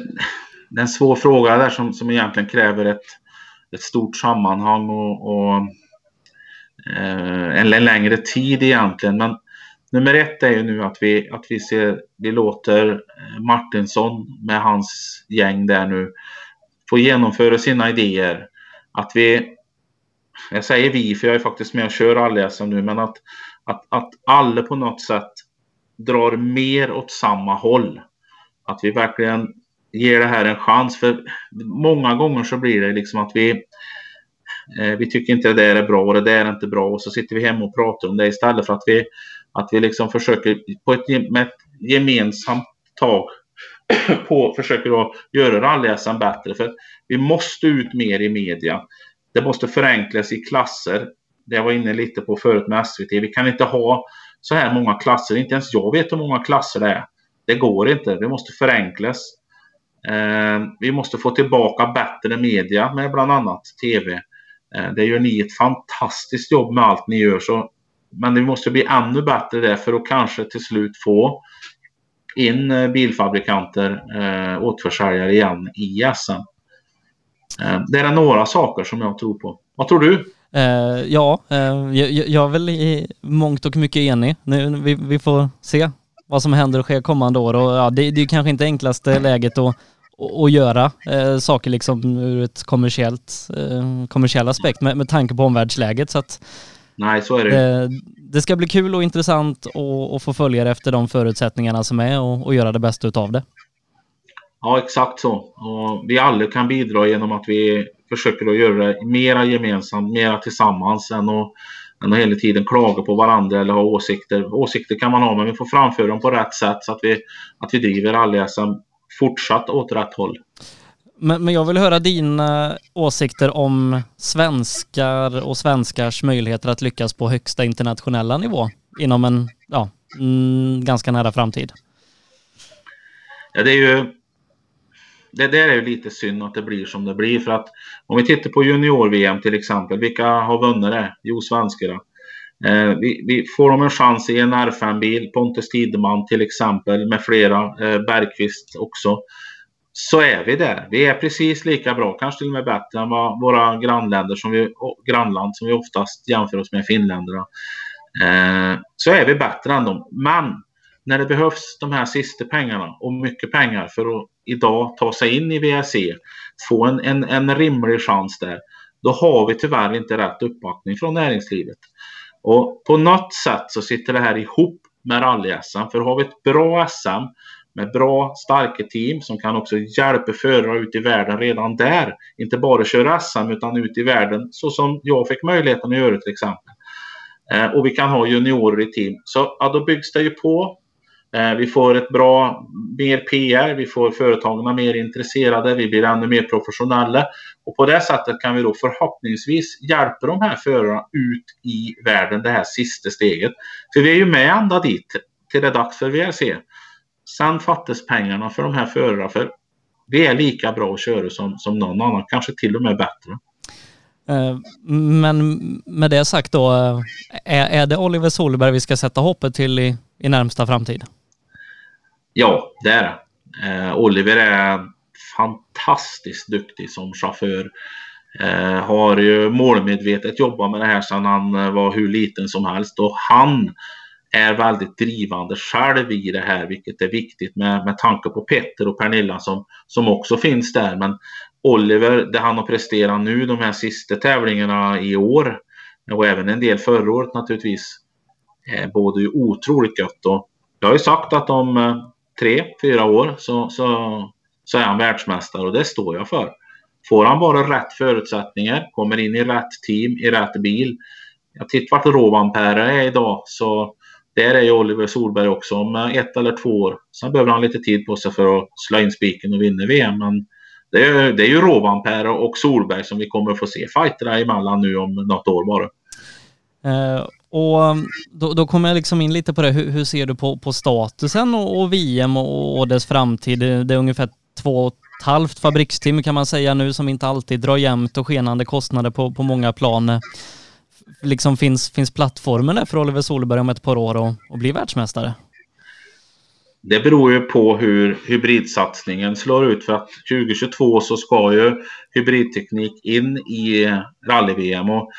det är en svår fråga där som, som egentligen kräver ett, ett stort sammanhang och, och eh, en längre tid egentligen. Men nummer ett är ju nu att vi, att vi, ser, vi låter eh, Martinsson med hans gäng där nu få genomföra sina idéer. Att vi, jag säger vi för jag är faktiskt med och kör rally nu, men att, att, att alla på något sätt drar mer åt samma håll. Att vi verkligen ger det här en chans. För många gånger så blir det liksom att vi eh, vi tycker inte det där är bra och det där är inte bra och så sitter vi hemma och pratar om det istället för att vi att vi liksom försöker på ett, med ett gemensamt tag på, försöker att göra rallyhästen bättre. För vi måste ut mer i media. Det måste förenklas i klasser. Det jag var inne lite på förut med SVT. Vi kan inte ha så här många klasser. Inte ens jag vet hur många klasser det är. Det går inte. Det måste förenklas. Eh, vi måste få tillbaka bättre media med bland annat tv. Eh, det gör ni ett fantastiskt jobb med allt ni gör. Så men det måste bli ännu bättre där för att kanske till slut få in eh, bilfabrikanter, eh, återförsäljare igen i SM. Eh, det är några saker som jag tror på. Vad tror du? Eh, ja, eh, jag, jag är väl i mångt och mycket enig. Nu, vi, vi får se vad som händer och sker kommande år och ja, det, det är kanske inte enklaste läget att att göra eh, saker liksom ur ett kommersiellt, eh, kommersiell aspekt med, med tanke på omvärldsläget. Så att Nej, så är det eh, Det ska bli kul och intressant att få följa det efter de förutsättningarna som är och, och göra det bästa utav det. Ja, exakt så. Och vi alla kan bidra genom att vi försöker att göra det mera gemensamt, mera tillsammans än att, än att hela tiden klaga på varandra eller ha åsikter. Åsikter kan man ha, men vi får framföra dem på rätt sätt så att vi, att vi driver rally-SM fortsatt åt rätt håll. Men, men jag vill höra dina åsikter om svenskar och svenskars möjligheter att lyckas på högsta internationella nivå inom en ja, mm, ganska nära framtid. Ja, det är ju det där är ju lite synd att det blir som det blir för att om vi tittar på junior-VM till exempel, vilka har vunnit det? Jo, svenskarna. Eh, vi, vi, får de en chans i en R5-bil, Pontus Tideman till exempel med flera, eh, Bergqvist också så är vi där. Vi är precis lika bra, kanske till och med bättre än våra grannländer som vi, grannland som vi oftast jämför oss med, Finländerna. Eh, så är vi bättre än dem. Men när det behövs de här sista pengarna och mycket pengar för att idag ta sig in i VSE, få en, en, en rimlig chans där, då har vi tyvärr inte rätt uppbackning från näringslivet. Och på något sätt så sitter det här ihop med rally-SM. För har vi ett bra SM med bra, starka team som kan också hjälpa förare ut i världen redan där. Inte bara köra SM utan ut i världen så som jag fick möjligheten att göra till exempel. Eh, och vi kan ha juniorer i team. Så ja, då byggs det ju på. Eh, vi får ett bra, mer PR, vi får företagen mer intresserade, vi blir ännu mer professionella. Och på det sättet kan vi då förhoppningsvis hjälpa de här förarna ut i världen, det här sista steget. För vi är ju med ända dit, till det dags för VRC. Sen fattas pengarna för de här förarna, för vi är lika bra att köra som, som någon annan, kanske till och med bättre. Eh, men med det sagt då, eh, är, är det Oliver Solberg vi ska sätta hoppet till i, i närmsta framtid? Ja, det är det. Eh, Oliver är fantastiskt duktig som chaufför. Eh, har ju målmedvetet jobbat med det här sedan han var hur liten som helst och han är väldigt drivande själv i det här, vilket är viktigt med, med tanke på Petter och Pernilla som, som också finns där. Men Oliver, det han har presterat nu de här sista tävlingarna i år och även en del förra året naturligtvis, är både otroligt gött. Och jag har ju sagt att om eh, tre, fyra år så, så, så är han världsmästare och det står jag för. Får han bara rätt förutsättningar, kommer in i rätt team, i rätt bil. Jag tittar vart Rovanperä är idag så där är ju Oliver Solberg också om ett eller två år. Sen behöver han lite tid på sig för att slå in spiken och vinna VM. Men det är, det är ju Rovanper och Solberg som vi kommer att få se fighterna emellan nu om något år bara. Uh, och um, då, då kommer jag liksom in lite på det, hur, hur ser du på, på statusen och, och VM och, och, dess framtid? Det är ungefär två och ett halvt fabrikstimme kan man säga nu som inte alltid drar jämnt och skenande kostnader på, på många plan. Liksom finns, finns plattformen där för Oliver Solberg om ett par år och, och bli världsmästare? Det beror ju på hur hybridsatsningen slår ut för att 2022 så ska ju hybridteknik in i rally-VM och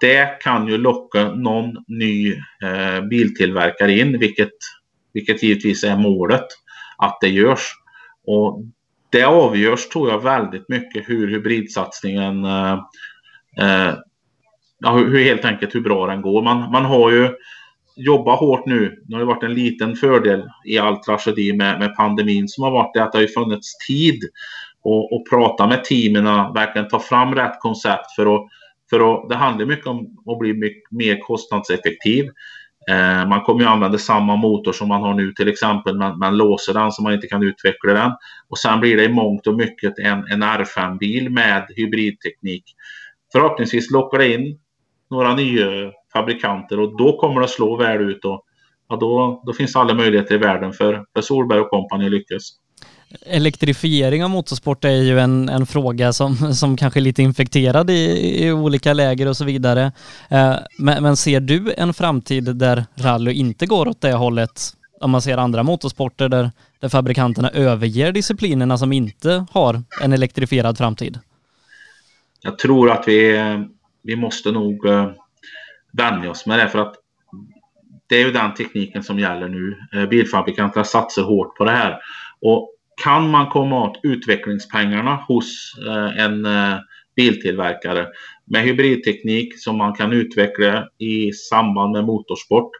det kan ju locka någon ny eh, biltillverkare in, vilket, vilket givetvis är målet att det görs. Och det avgörs tror jag väldigt mycket hur hybridsatsningen, eh, eh, ja, hur, helt enkelt hur bra den går. Man, man har ju jobbat hårt nu. Det har ju varit en liten fördel i all tragedi med, med pandemin som har varit det att det har ju funnits tid att prata med teamen, verkligen ta fram rätt koncept för att för att, det handlar mycket om att bli mycket mer kostnadseffektiv. Eh, man kommer ju använda samma motor som man har nu till exempel, men men låser den så man inte kan utveckla den. Och sen blir det i mångt och mycket en, en R5-bil med hybridteknik. Förhoppningsvis lockar det in några nya fabrikanter och då kommer det slå väl ut och ja, då, då finns alla möjligheter i världen för, för Solberg och kompani lyckas. Elektrifiering av motorsport är ju en, en fråga som, som kanske är lite infekterad i, i olika läger och så vidare. Eh, men, men, ser du en framtid där rally inte går åt det hållet? Om man ser andra motorsporter där, där fabrikanterna överger disciplinerna som inte har en elektrifierad framtid? Jag tror att vi, vi måste nog uh, vänja oss med det för att det är ju den tekniken som gäller nu. Uh, bilfabrikanterna satsar hårt på det här. Och kan man komma åt utvecklingspengarna hos eh, en biltillverkare med hybridteknik som man kan utveckla i samband med motorsport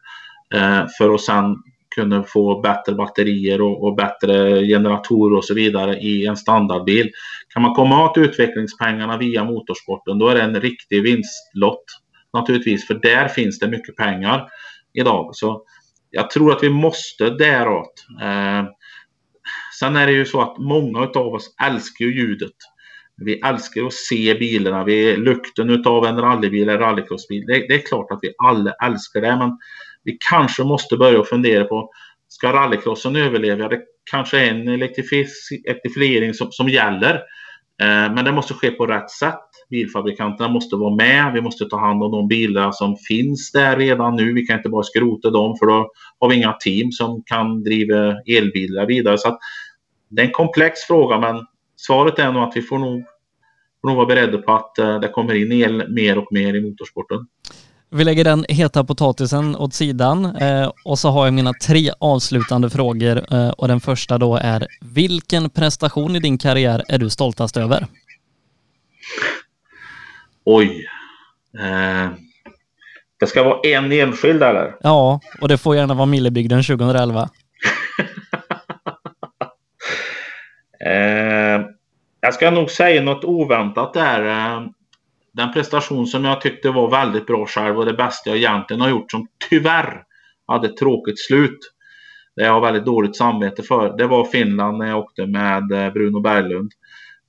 för att sedan kunna få bättre batterier och, och, bättre generatorer och så vidare i en standardbil. Kan man komma åt utvecklingspengarna via motorsporten då är det en riktig vinstlott naturligtvis för där finns det mycket pengar idag. Så jag tror att vi måste däråt. Eh, Sen är det ju så att många av oss älskar ju ljudet. Vi älskar att se bilarna, vi lukten av en rallybil eller rallycrossbil. Det, det, är klart att vi alla älskar det, men vi kanske måste börja fundera på, ska rallycrossen överleva? Det kanske är en elektrifiering som, som gäller, eh, men det måste ske på rätt sätt. Bilfabrikanterna måste vara med. Vi måste ta hand om de bilar som finns där redan nu. Vi kan inte bara skrota dem för då har vi inga team som kan driva elbilar vidare. Så det är en komplex fråga men svaret är nog att vi får nog, får nog vara beredda på att eh, det kommer in el mer och mer i motorsporten. Vi lägger den heta potatisen åt sidan eh, och så har jag mina tre avslutande frågor eh, och den första då är vilken prestation i din karriär är du stoltast över? Oj. Eh, det ska vara en enskild eller? Ja, och det får gärna vara Millebygden 2011. eh, jag ska nog säga något oväntat där. Den prestation som jag tyckte var väldigt bra själv och det bästa jag egentligen har gjort som tyvärr hade ett tråkigt slut. Det jag har väldigt dåligt samvete för. Det var Finland när jag åkte med eh, Bruno Berglund.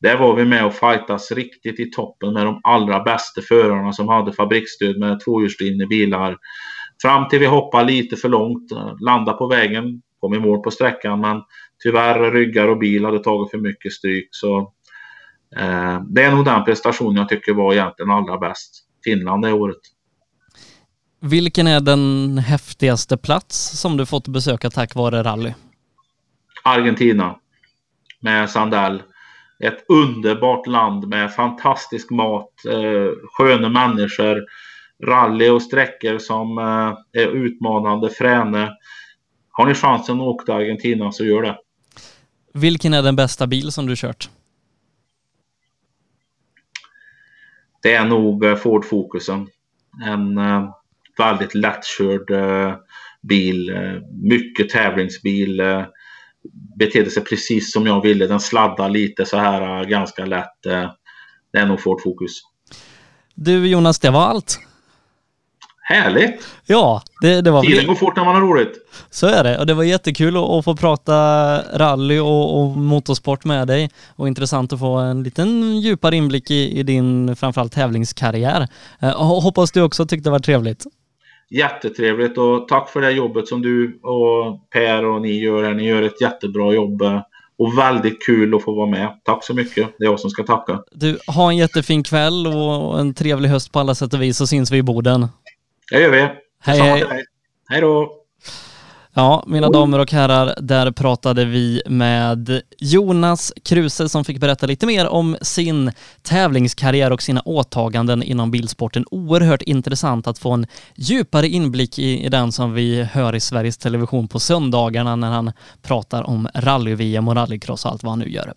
Där var vi med och fightas riktigt i toppen med de allra bästa förarna som hade fabriksstöd med tvåhjulsdrivna bilar. Fram till vi hoppade lite för långt, eh, landade på vägen, kom i mål på sträckan men tyvärr ryggar och bil hade tagit för mycket stryk. Så eh, det är nog den prestation jag tycker var egentligen allra bäst. Finland det året. Vilken är den häftigaste plats som du fått besöka tack vare rally? Argentina med Sandell ett underbart land med fantastisk mat, eh, sköna människor, rally och sträckor som eh, är utmanande, fräna. Har ni chansen att åka till Argentina så gör det. Vilken är den bästa bil som du kört? Det är nog eh, Ford Focusen. En eh, väldigt lättkörd eh, bil, eh, mycket tävlingsbil eh, betedde sig precis som jag ville. Den sladdar lite så här eh, ganska lätt. Det är nog Ford Focus. Du Jonas, det var allt. Härligt! Ja, det, det var... Tiden går fort när man har roligt. Så är det och det var jättekul att, att få prata rally och, och, motorsport med dig och intressant att få en liten djupare inblick i, i din framförallt tävlingskarriär. Äh, hoppas du också tyckte det var trevligt. Jättetrevligt och tack för det jobbet som du och Per och ni gör. Ni gör ett jättebra jobb och väldigt kul att få vara med. Tack så mycket. Det är jag som ska tacka. Du, ha en jättefin kväll och en trevlig höst på alla sätt och vis så syns vi i Boden. Det gör vi. Hej, hej. Hej då. Ja, mina damer och herrar, där pratade vi med Jonas Kruse som fick berätta lite mer om sin tävlingskarriär och sina åtaganden inom bilsporten. Oerhört intressant att få en djupare inblick i, i den som vi hör i Sveriges Television på söndagarna när han pratar om rally-VM och rallycross och allt vad han nu gör.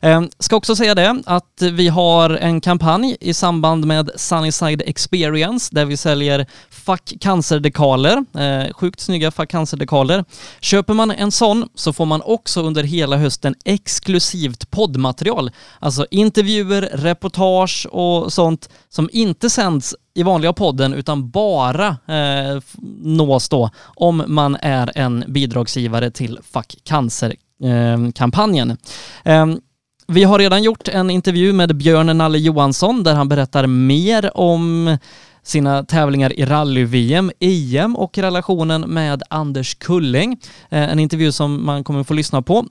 Eh, ska också säga det att vi har en kampanj i samband med Sunnyside Experience där vi säljer Fuck Cancer-dekaler, eh, sjukt snygga Fuck Cancer-dekaler lokaler. Köper man en sån så får man också under hela hösten exklusivt poddmaterial, alltså intervjuer, reportage och sånt som inte sänds i vanliga podden utan bara eh, nås då om man är en bidragsgivare till Fuck Cancer-kampanjen. Eh, ehm, vi har redan gjort en intervju med Björn Nalle Johansson där han berättar mer om sina tävlingar i rally-VM, EM och relationen med Anders Kulling. Eh, en intervju som man kommer få lyssna på.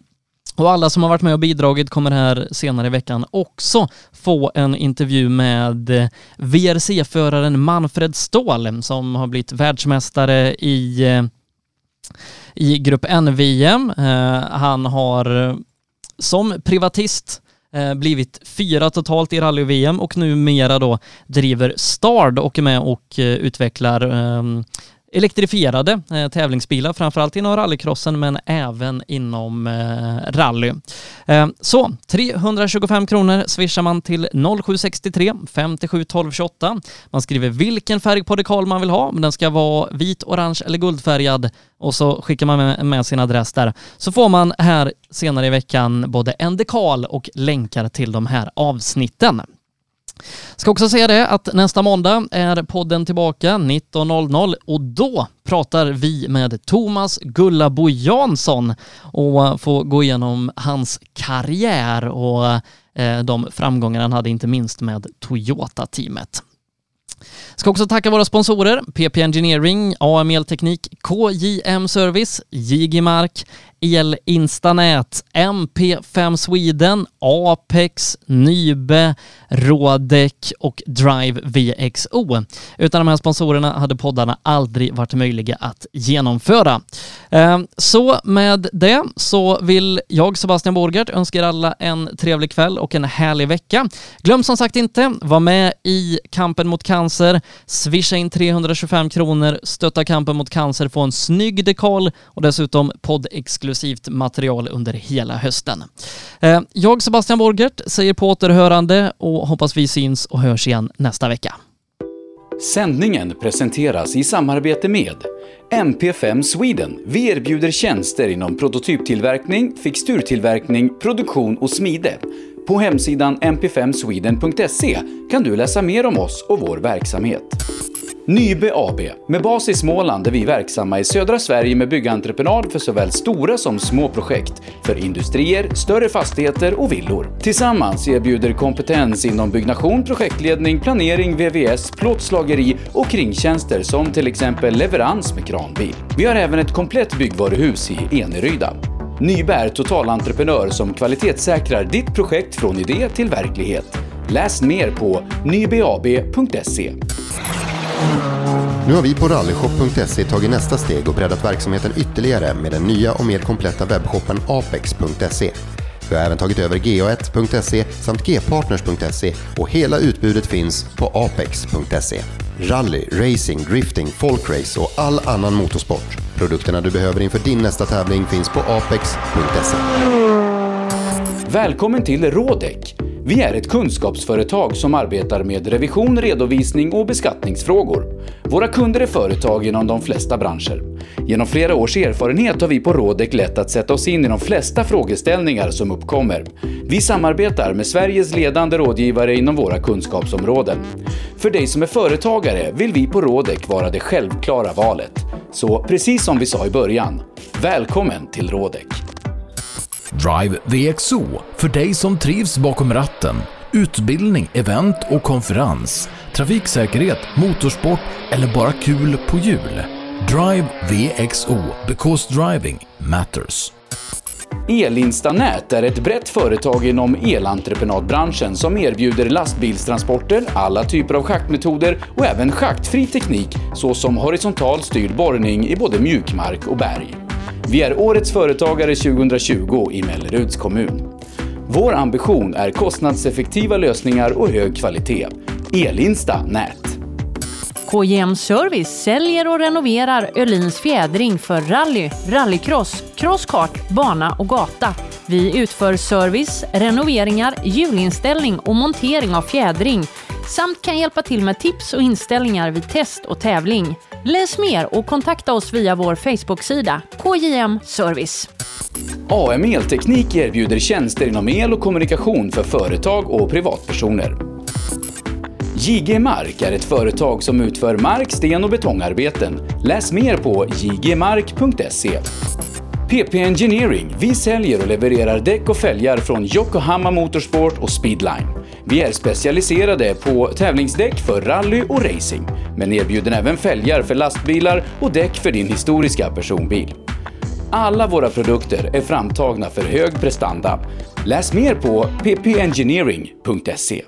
Och alla som har varit med och bidragit kommer här senare i veckan också få en intervju med eh, VRC-föraren Manfred Ståhl som har blivit världsmästare i, eh, i Grupp N-VM. Han har som privatist Eh, Eh, blivit fyra totalt i rally-VM och numera då driver Stard och är med och eh, utvecklar ehm, elektrifierade eh, tävlingsbilar, framförallt inom rallycrossen men även inom eh, rally. Eh, så 325 kronor swishar man till 0763 57 12 28. Man skriver vilken färg på dekal man vill ha, men den ska vara vit, orange eller guldfärgad och så skickar man med, med sin adress där. Så får man här senare i veckan både en dekal och länkar till de här avsnitten. Ska också säga det att nästa måndag är podden tillbaka 19.00 och då pratar vi med Thomas Gullabo Jansson och får gå igenom hans karriär och eh, de framgångar han hade inte minst med Toyota-teamet. Ska också tacka våra sponsorer PP Engineering, AML Teknik, KJM Service, JG Mark, El Instanät, MP5 Sweden, Apex, Nybe, Rådek och Drive VXO. Utan de här sponsorerna hade poddarna aldrig varit möjliga att genomföra. Ehm, så med det så vill jag, Sebastian Borgert, önska er alla en trevlig kväll och en härlig vecka. Glöm som sagt inte, var med i kampen mot cancer, swisha in 325 kronor, stötta kampen mot cancer, få en snygg dekal och dessutom poddexklusiv exklusivt material under hela hösten. Eh, jag, Sebastian Borgert, säger på återhörande och hoppas vi syns och hörs igen nästa vecka. Sändningen presenteras i samarbete med MP5 Sweden. Vi erbjuder tjänster inom prototyptillverkning, fixturtillverkning, produktion och smide. På hemsidan mp5sweden.se kan du läsa mer om oss och vår verksamhet. Nybe AB, med bas i Småland är vi verksamma i södra Sverige med byggentreprenad för såväl stora som små projekt, för industrier, större fastigheter och villor. Tillsammans erbjuder kompetens inom byggnation, projektledning, planering, VVS, plåtslageri och kringtjänster som till exempel leverans med kranbil. Vi har även ett komplett byggvaruhus i Eneryda. Nybe är totalentreprenör som kvalitetssäkrar ditt projekt från idé till verklighet. Läs mer på nybeab.se. Nu har vi på rallyshop.se tagit nästa steg och breddat verksamheten ytterligare med den nya och mer kompletta webbshoppen apex.se. Vi har även tagit över ga1.se samt gpartners.se och hela utbudet finns på apex.se. Rally, racing, drifting, folkrace och all annan motorsport. Produkterna du behöver inför din nästa tävling finns på apex.se. Välkommen till Rådek! Vi är ett kunskapsföretag som arbetar med revision, redovisning och beskattningsfrågor. Våra kunder är företag inom de flesta branscher. Genom flera års erfarenhet har vi på Rådek lätt att sätta oss in i de flesta frågeställningar som uppkommer. Vi samarbetar med Sveriges ledande rådgivare inom våra kunskapsområden. För dig som är företagare vill vi på Rådek vara det självklara valet. Så precis som vi sa i början, välkommen till Rådek! Drive VXO för dig som trivs bakom ratten. Utbildning, event och konferens. Trafiksäkerhet, motorsport eller bara kul på hjul. Drive VXO because driving matters. Elinstanät är ett brett företag inom elentreprenadbranschen som erbjuder lastbilstransporter, alla typer av schaktmetoder och även schaktfri teknik såsom horisontalt styrd borrning i både mjukmark och berg. Vi är Årets Företagare 2020 i Melleruds kommun. Vår ambition är kostnadseffektiva lösningar och hög kvalitet. Elinsta Nät. KJM Service säljer och renoverar Öhlins fjädring för rally, rallycross, crosskart, bana och gata. Vi utför service, renoveringar, hjulinställning och montering av fjädring samt kan hjälpa till med tips och inställningar vid test och tävling. Läs mer och kontakta oss via vår Facebook-sida KJM Service. AM Elteknik erbjuder tjänster inom el och kommunikation för företag och privatpersoner. JG Mark är ett företag som utför mark-, sten och betongarbeten. Läs mer på jgmark.se. PP Engineering. Vi säljer och levererar däck och fälgar från Yokohama Motorsport och Speedline. Vi är specialiserade på tävlingsdäck för rally och racing, men erbjuder även fälgar för lastbilar och däck för din historiska personbil. Alla våra produkter är framtagna för hög prestanda. Läs mer på ppengineering.se.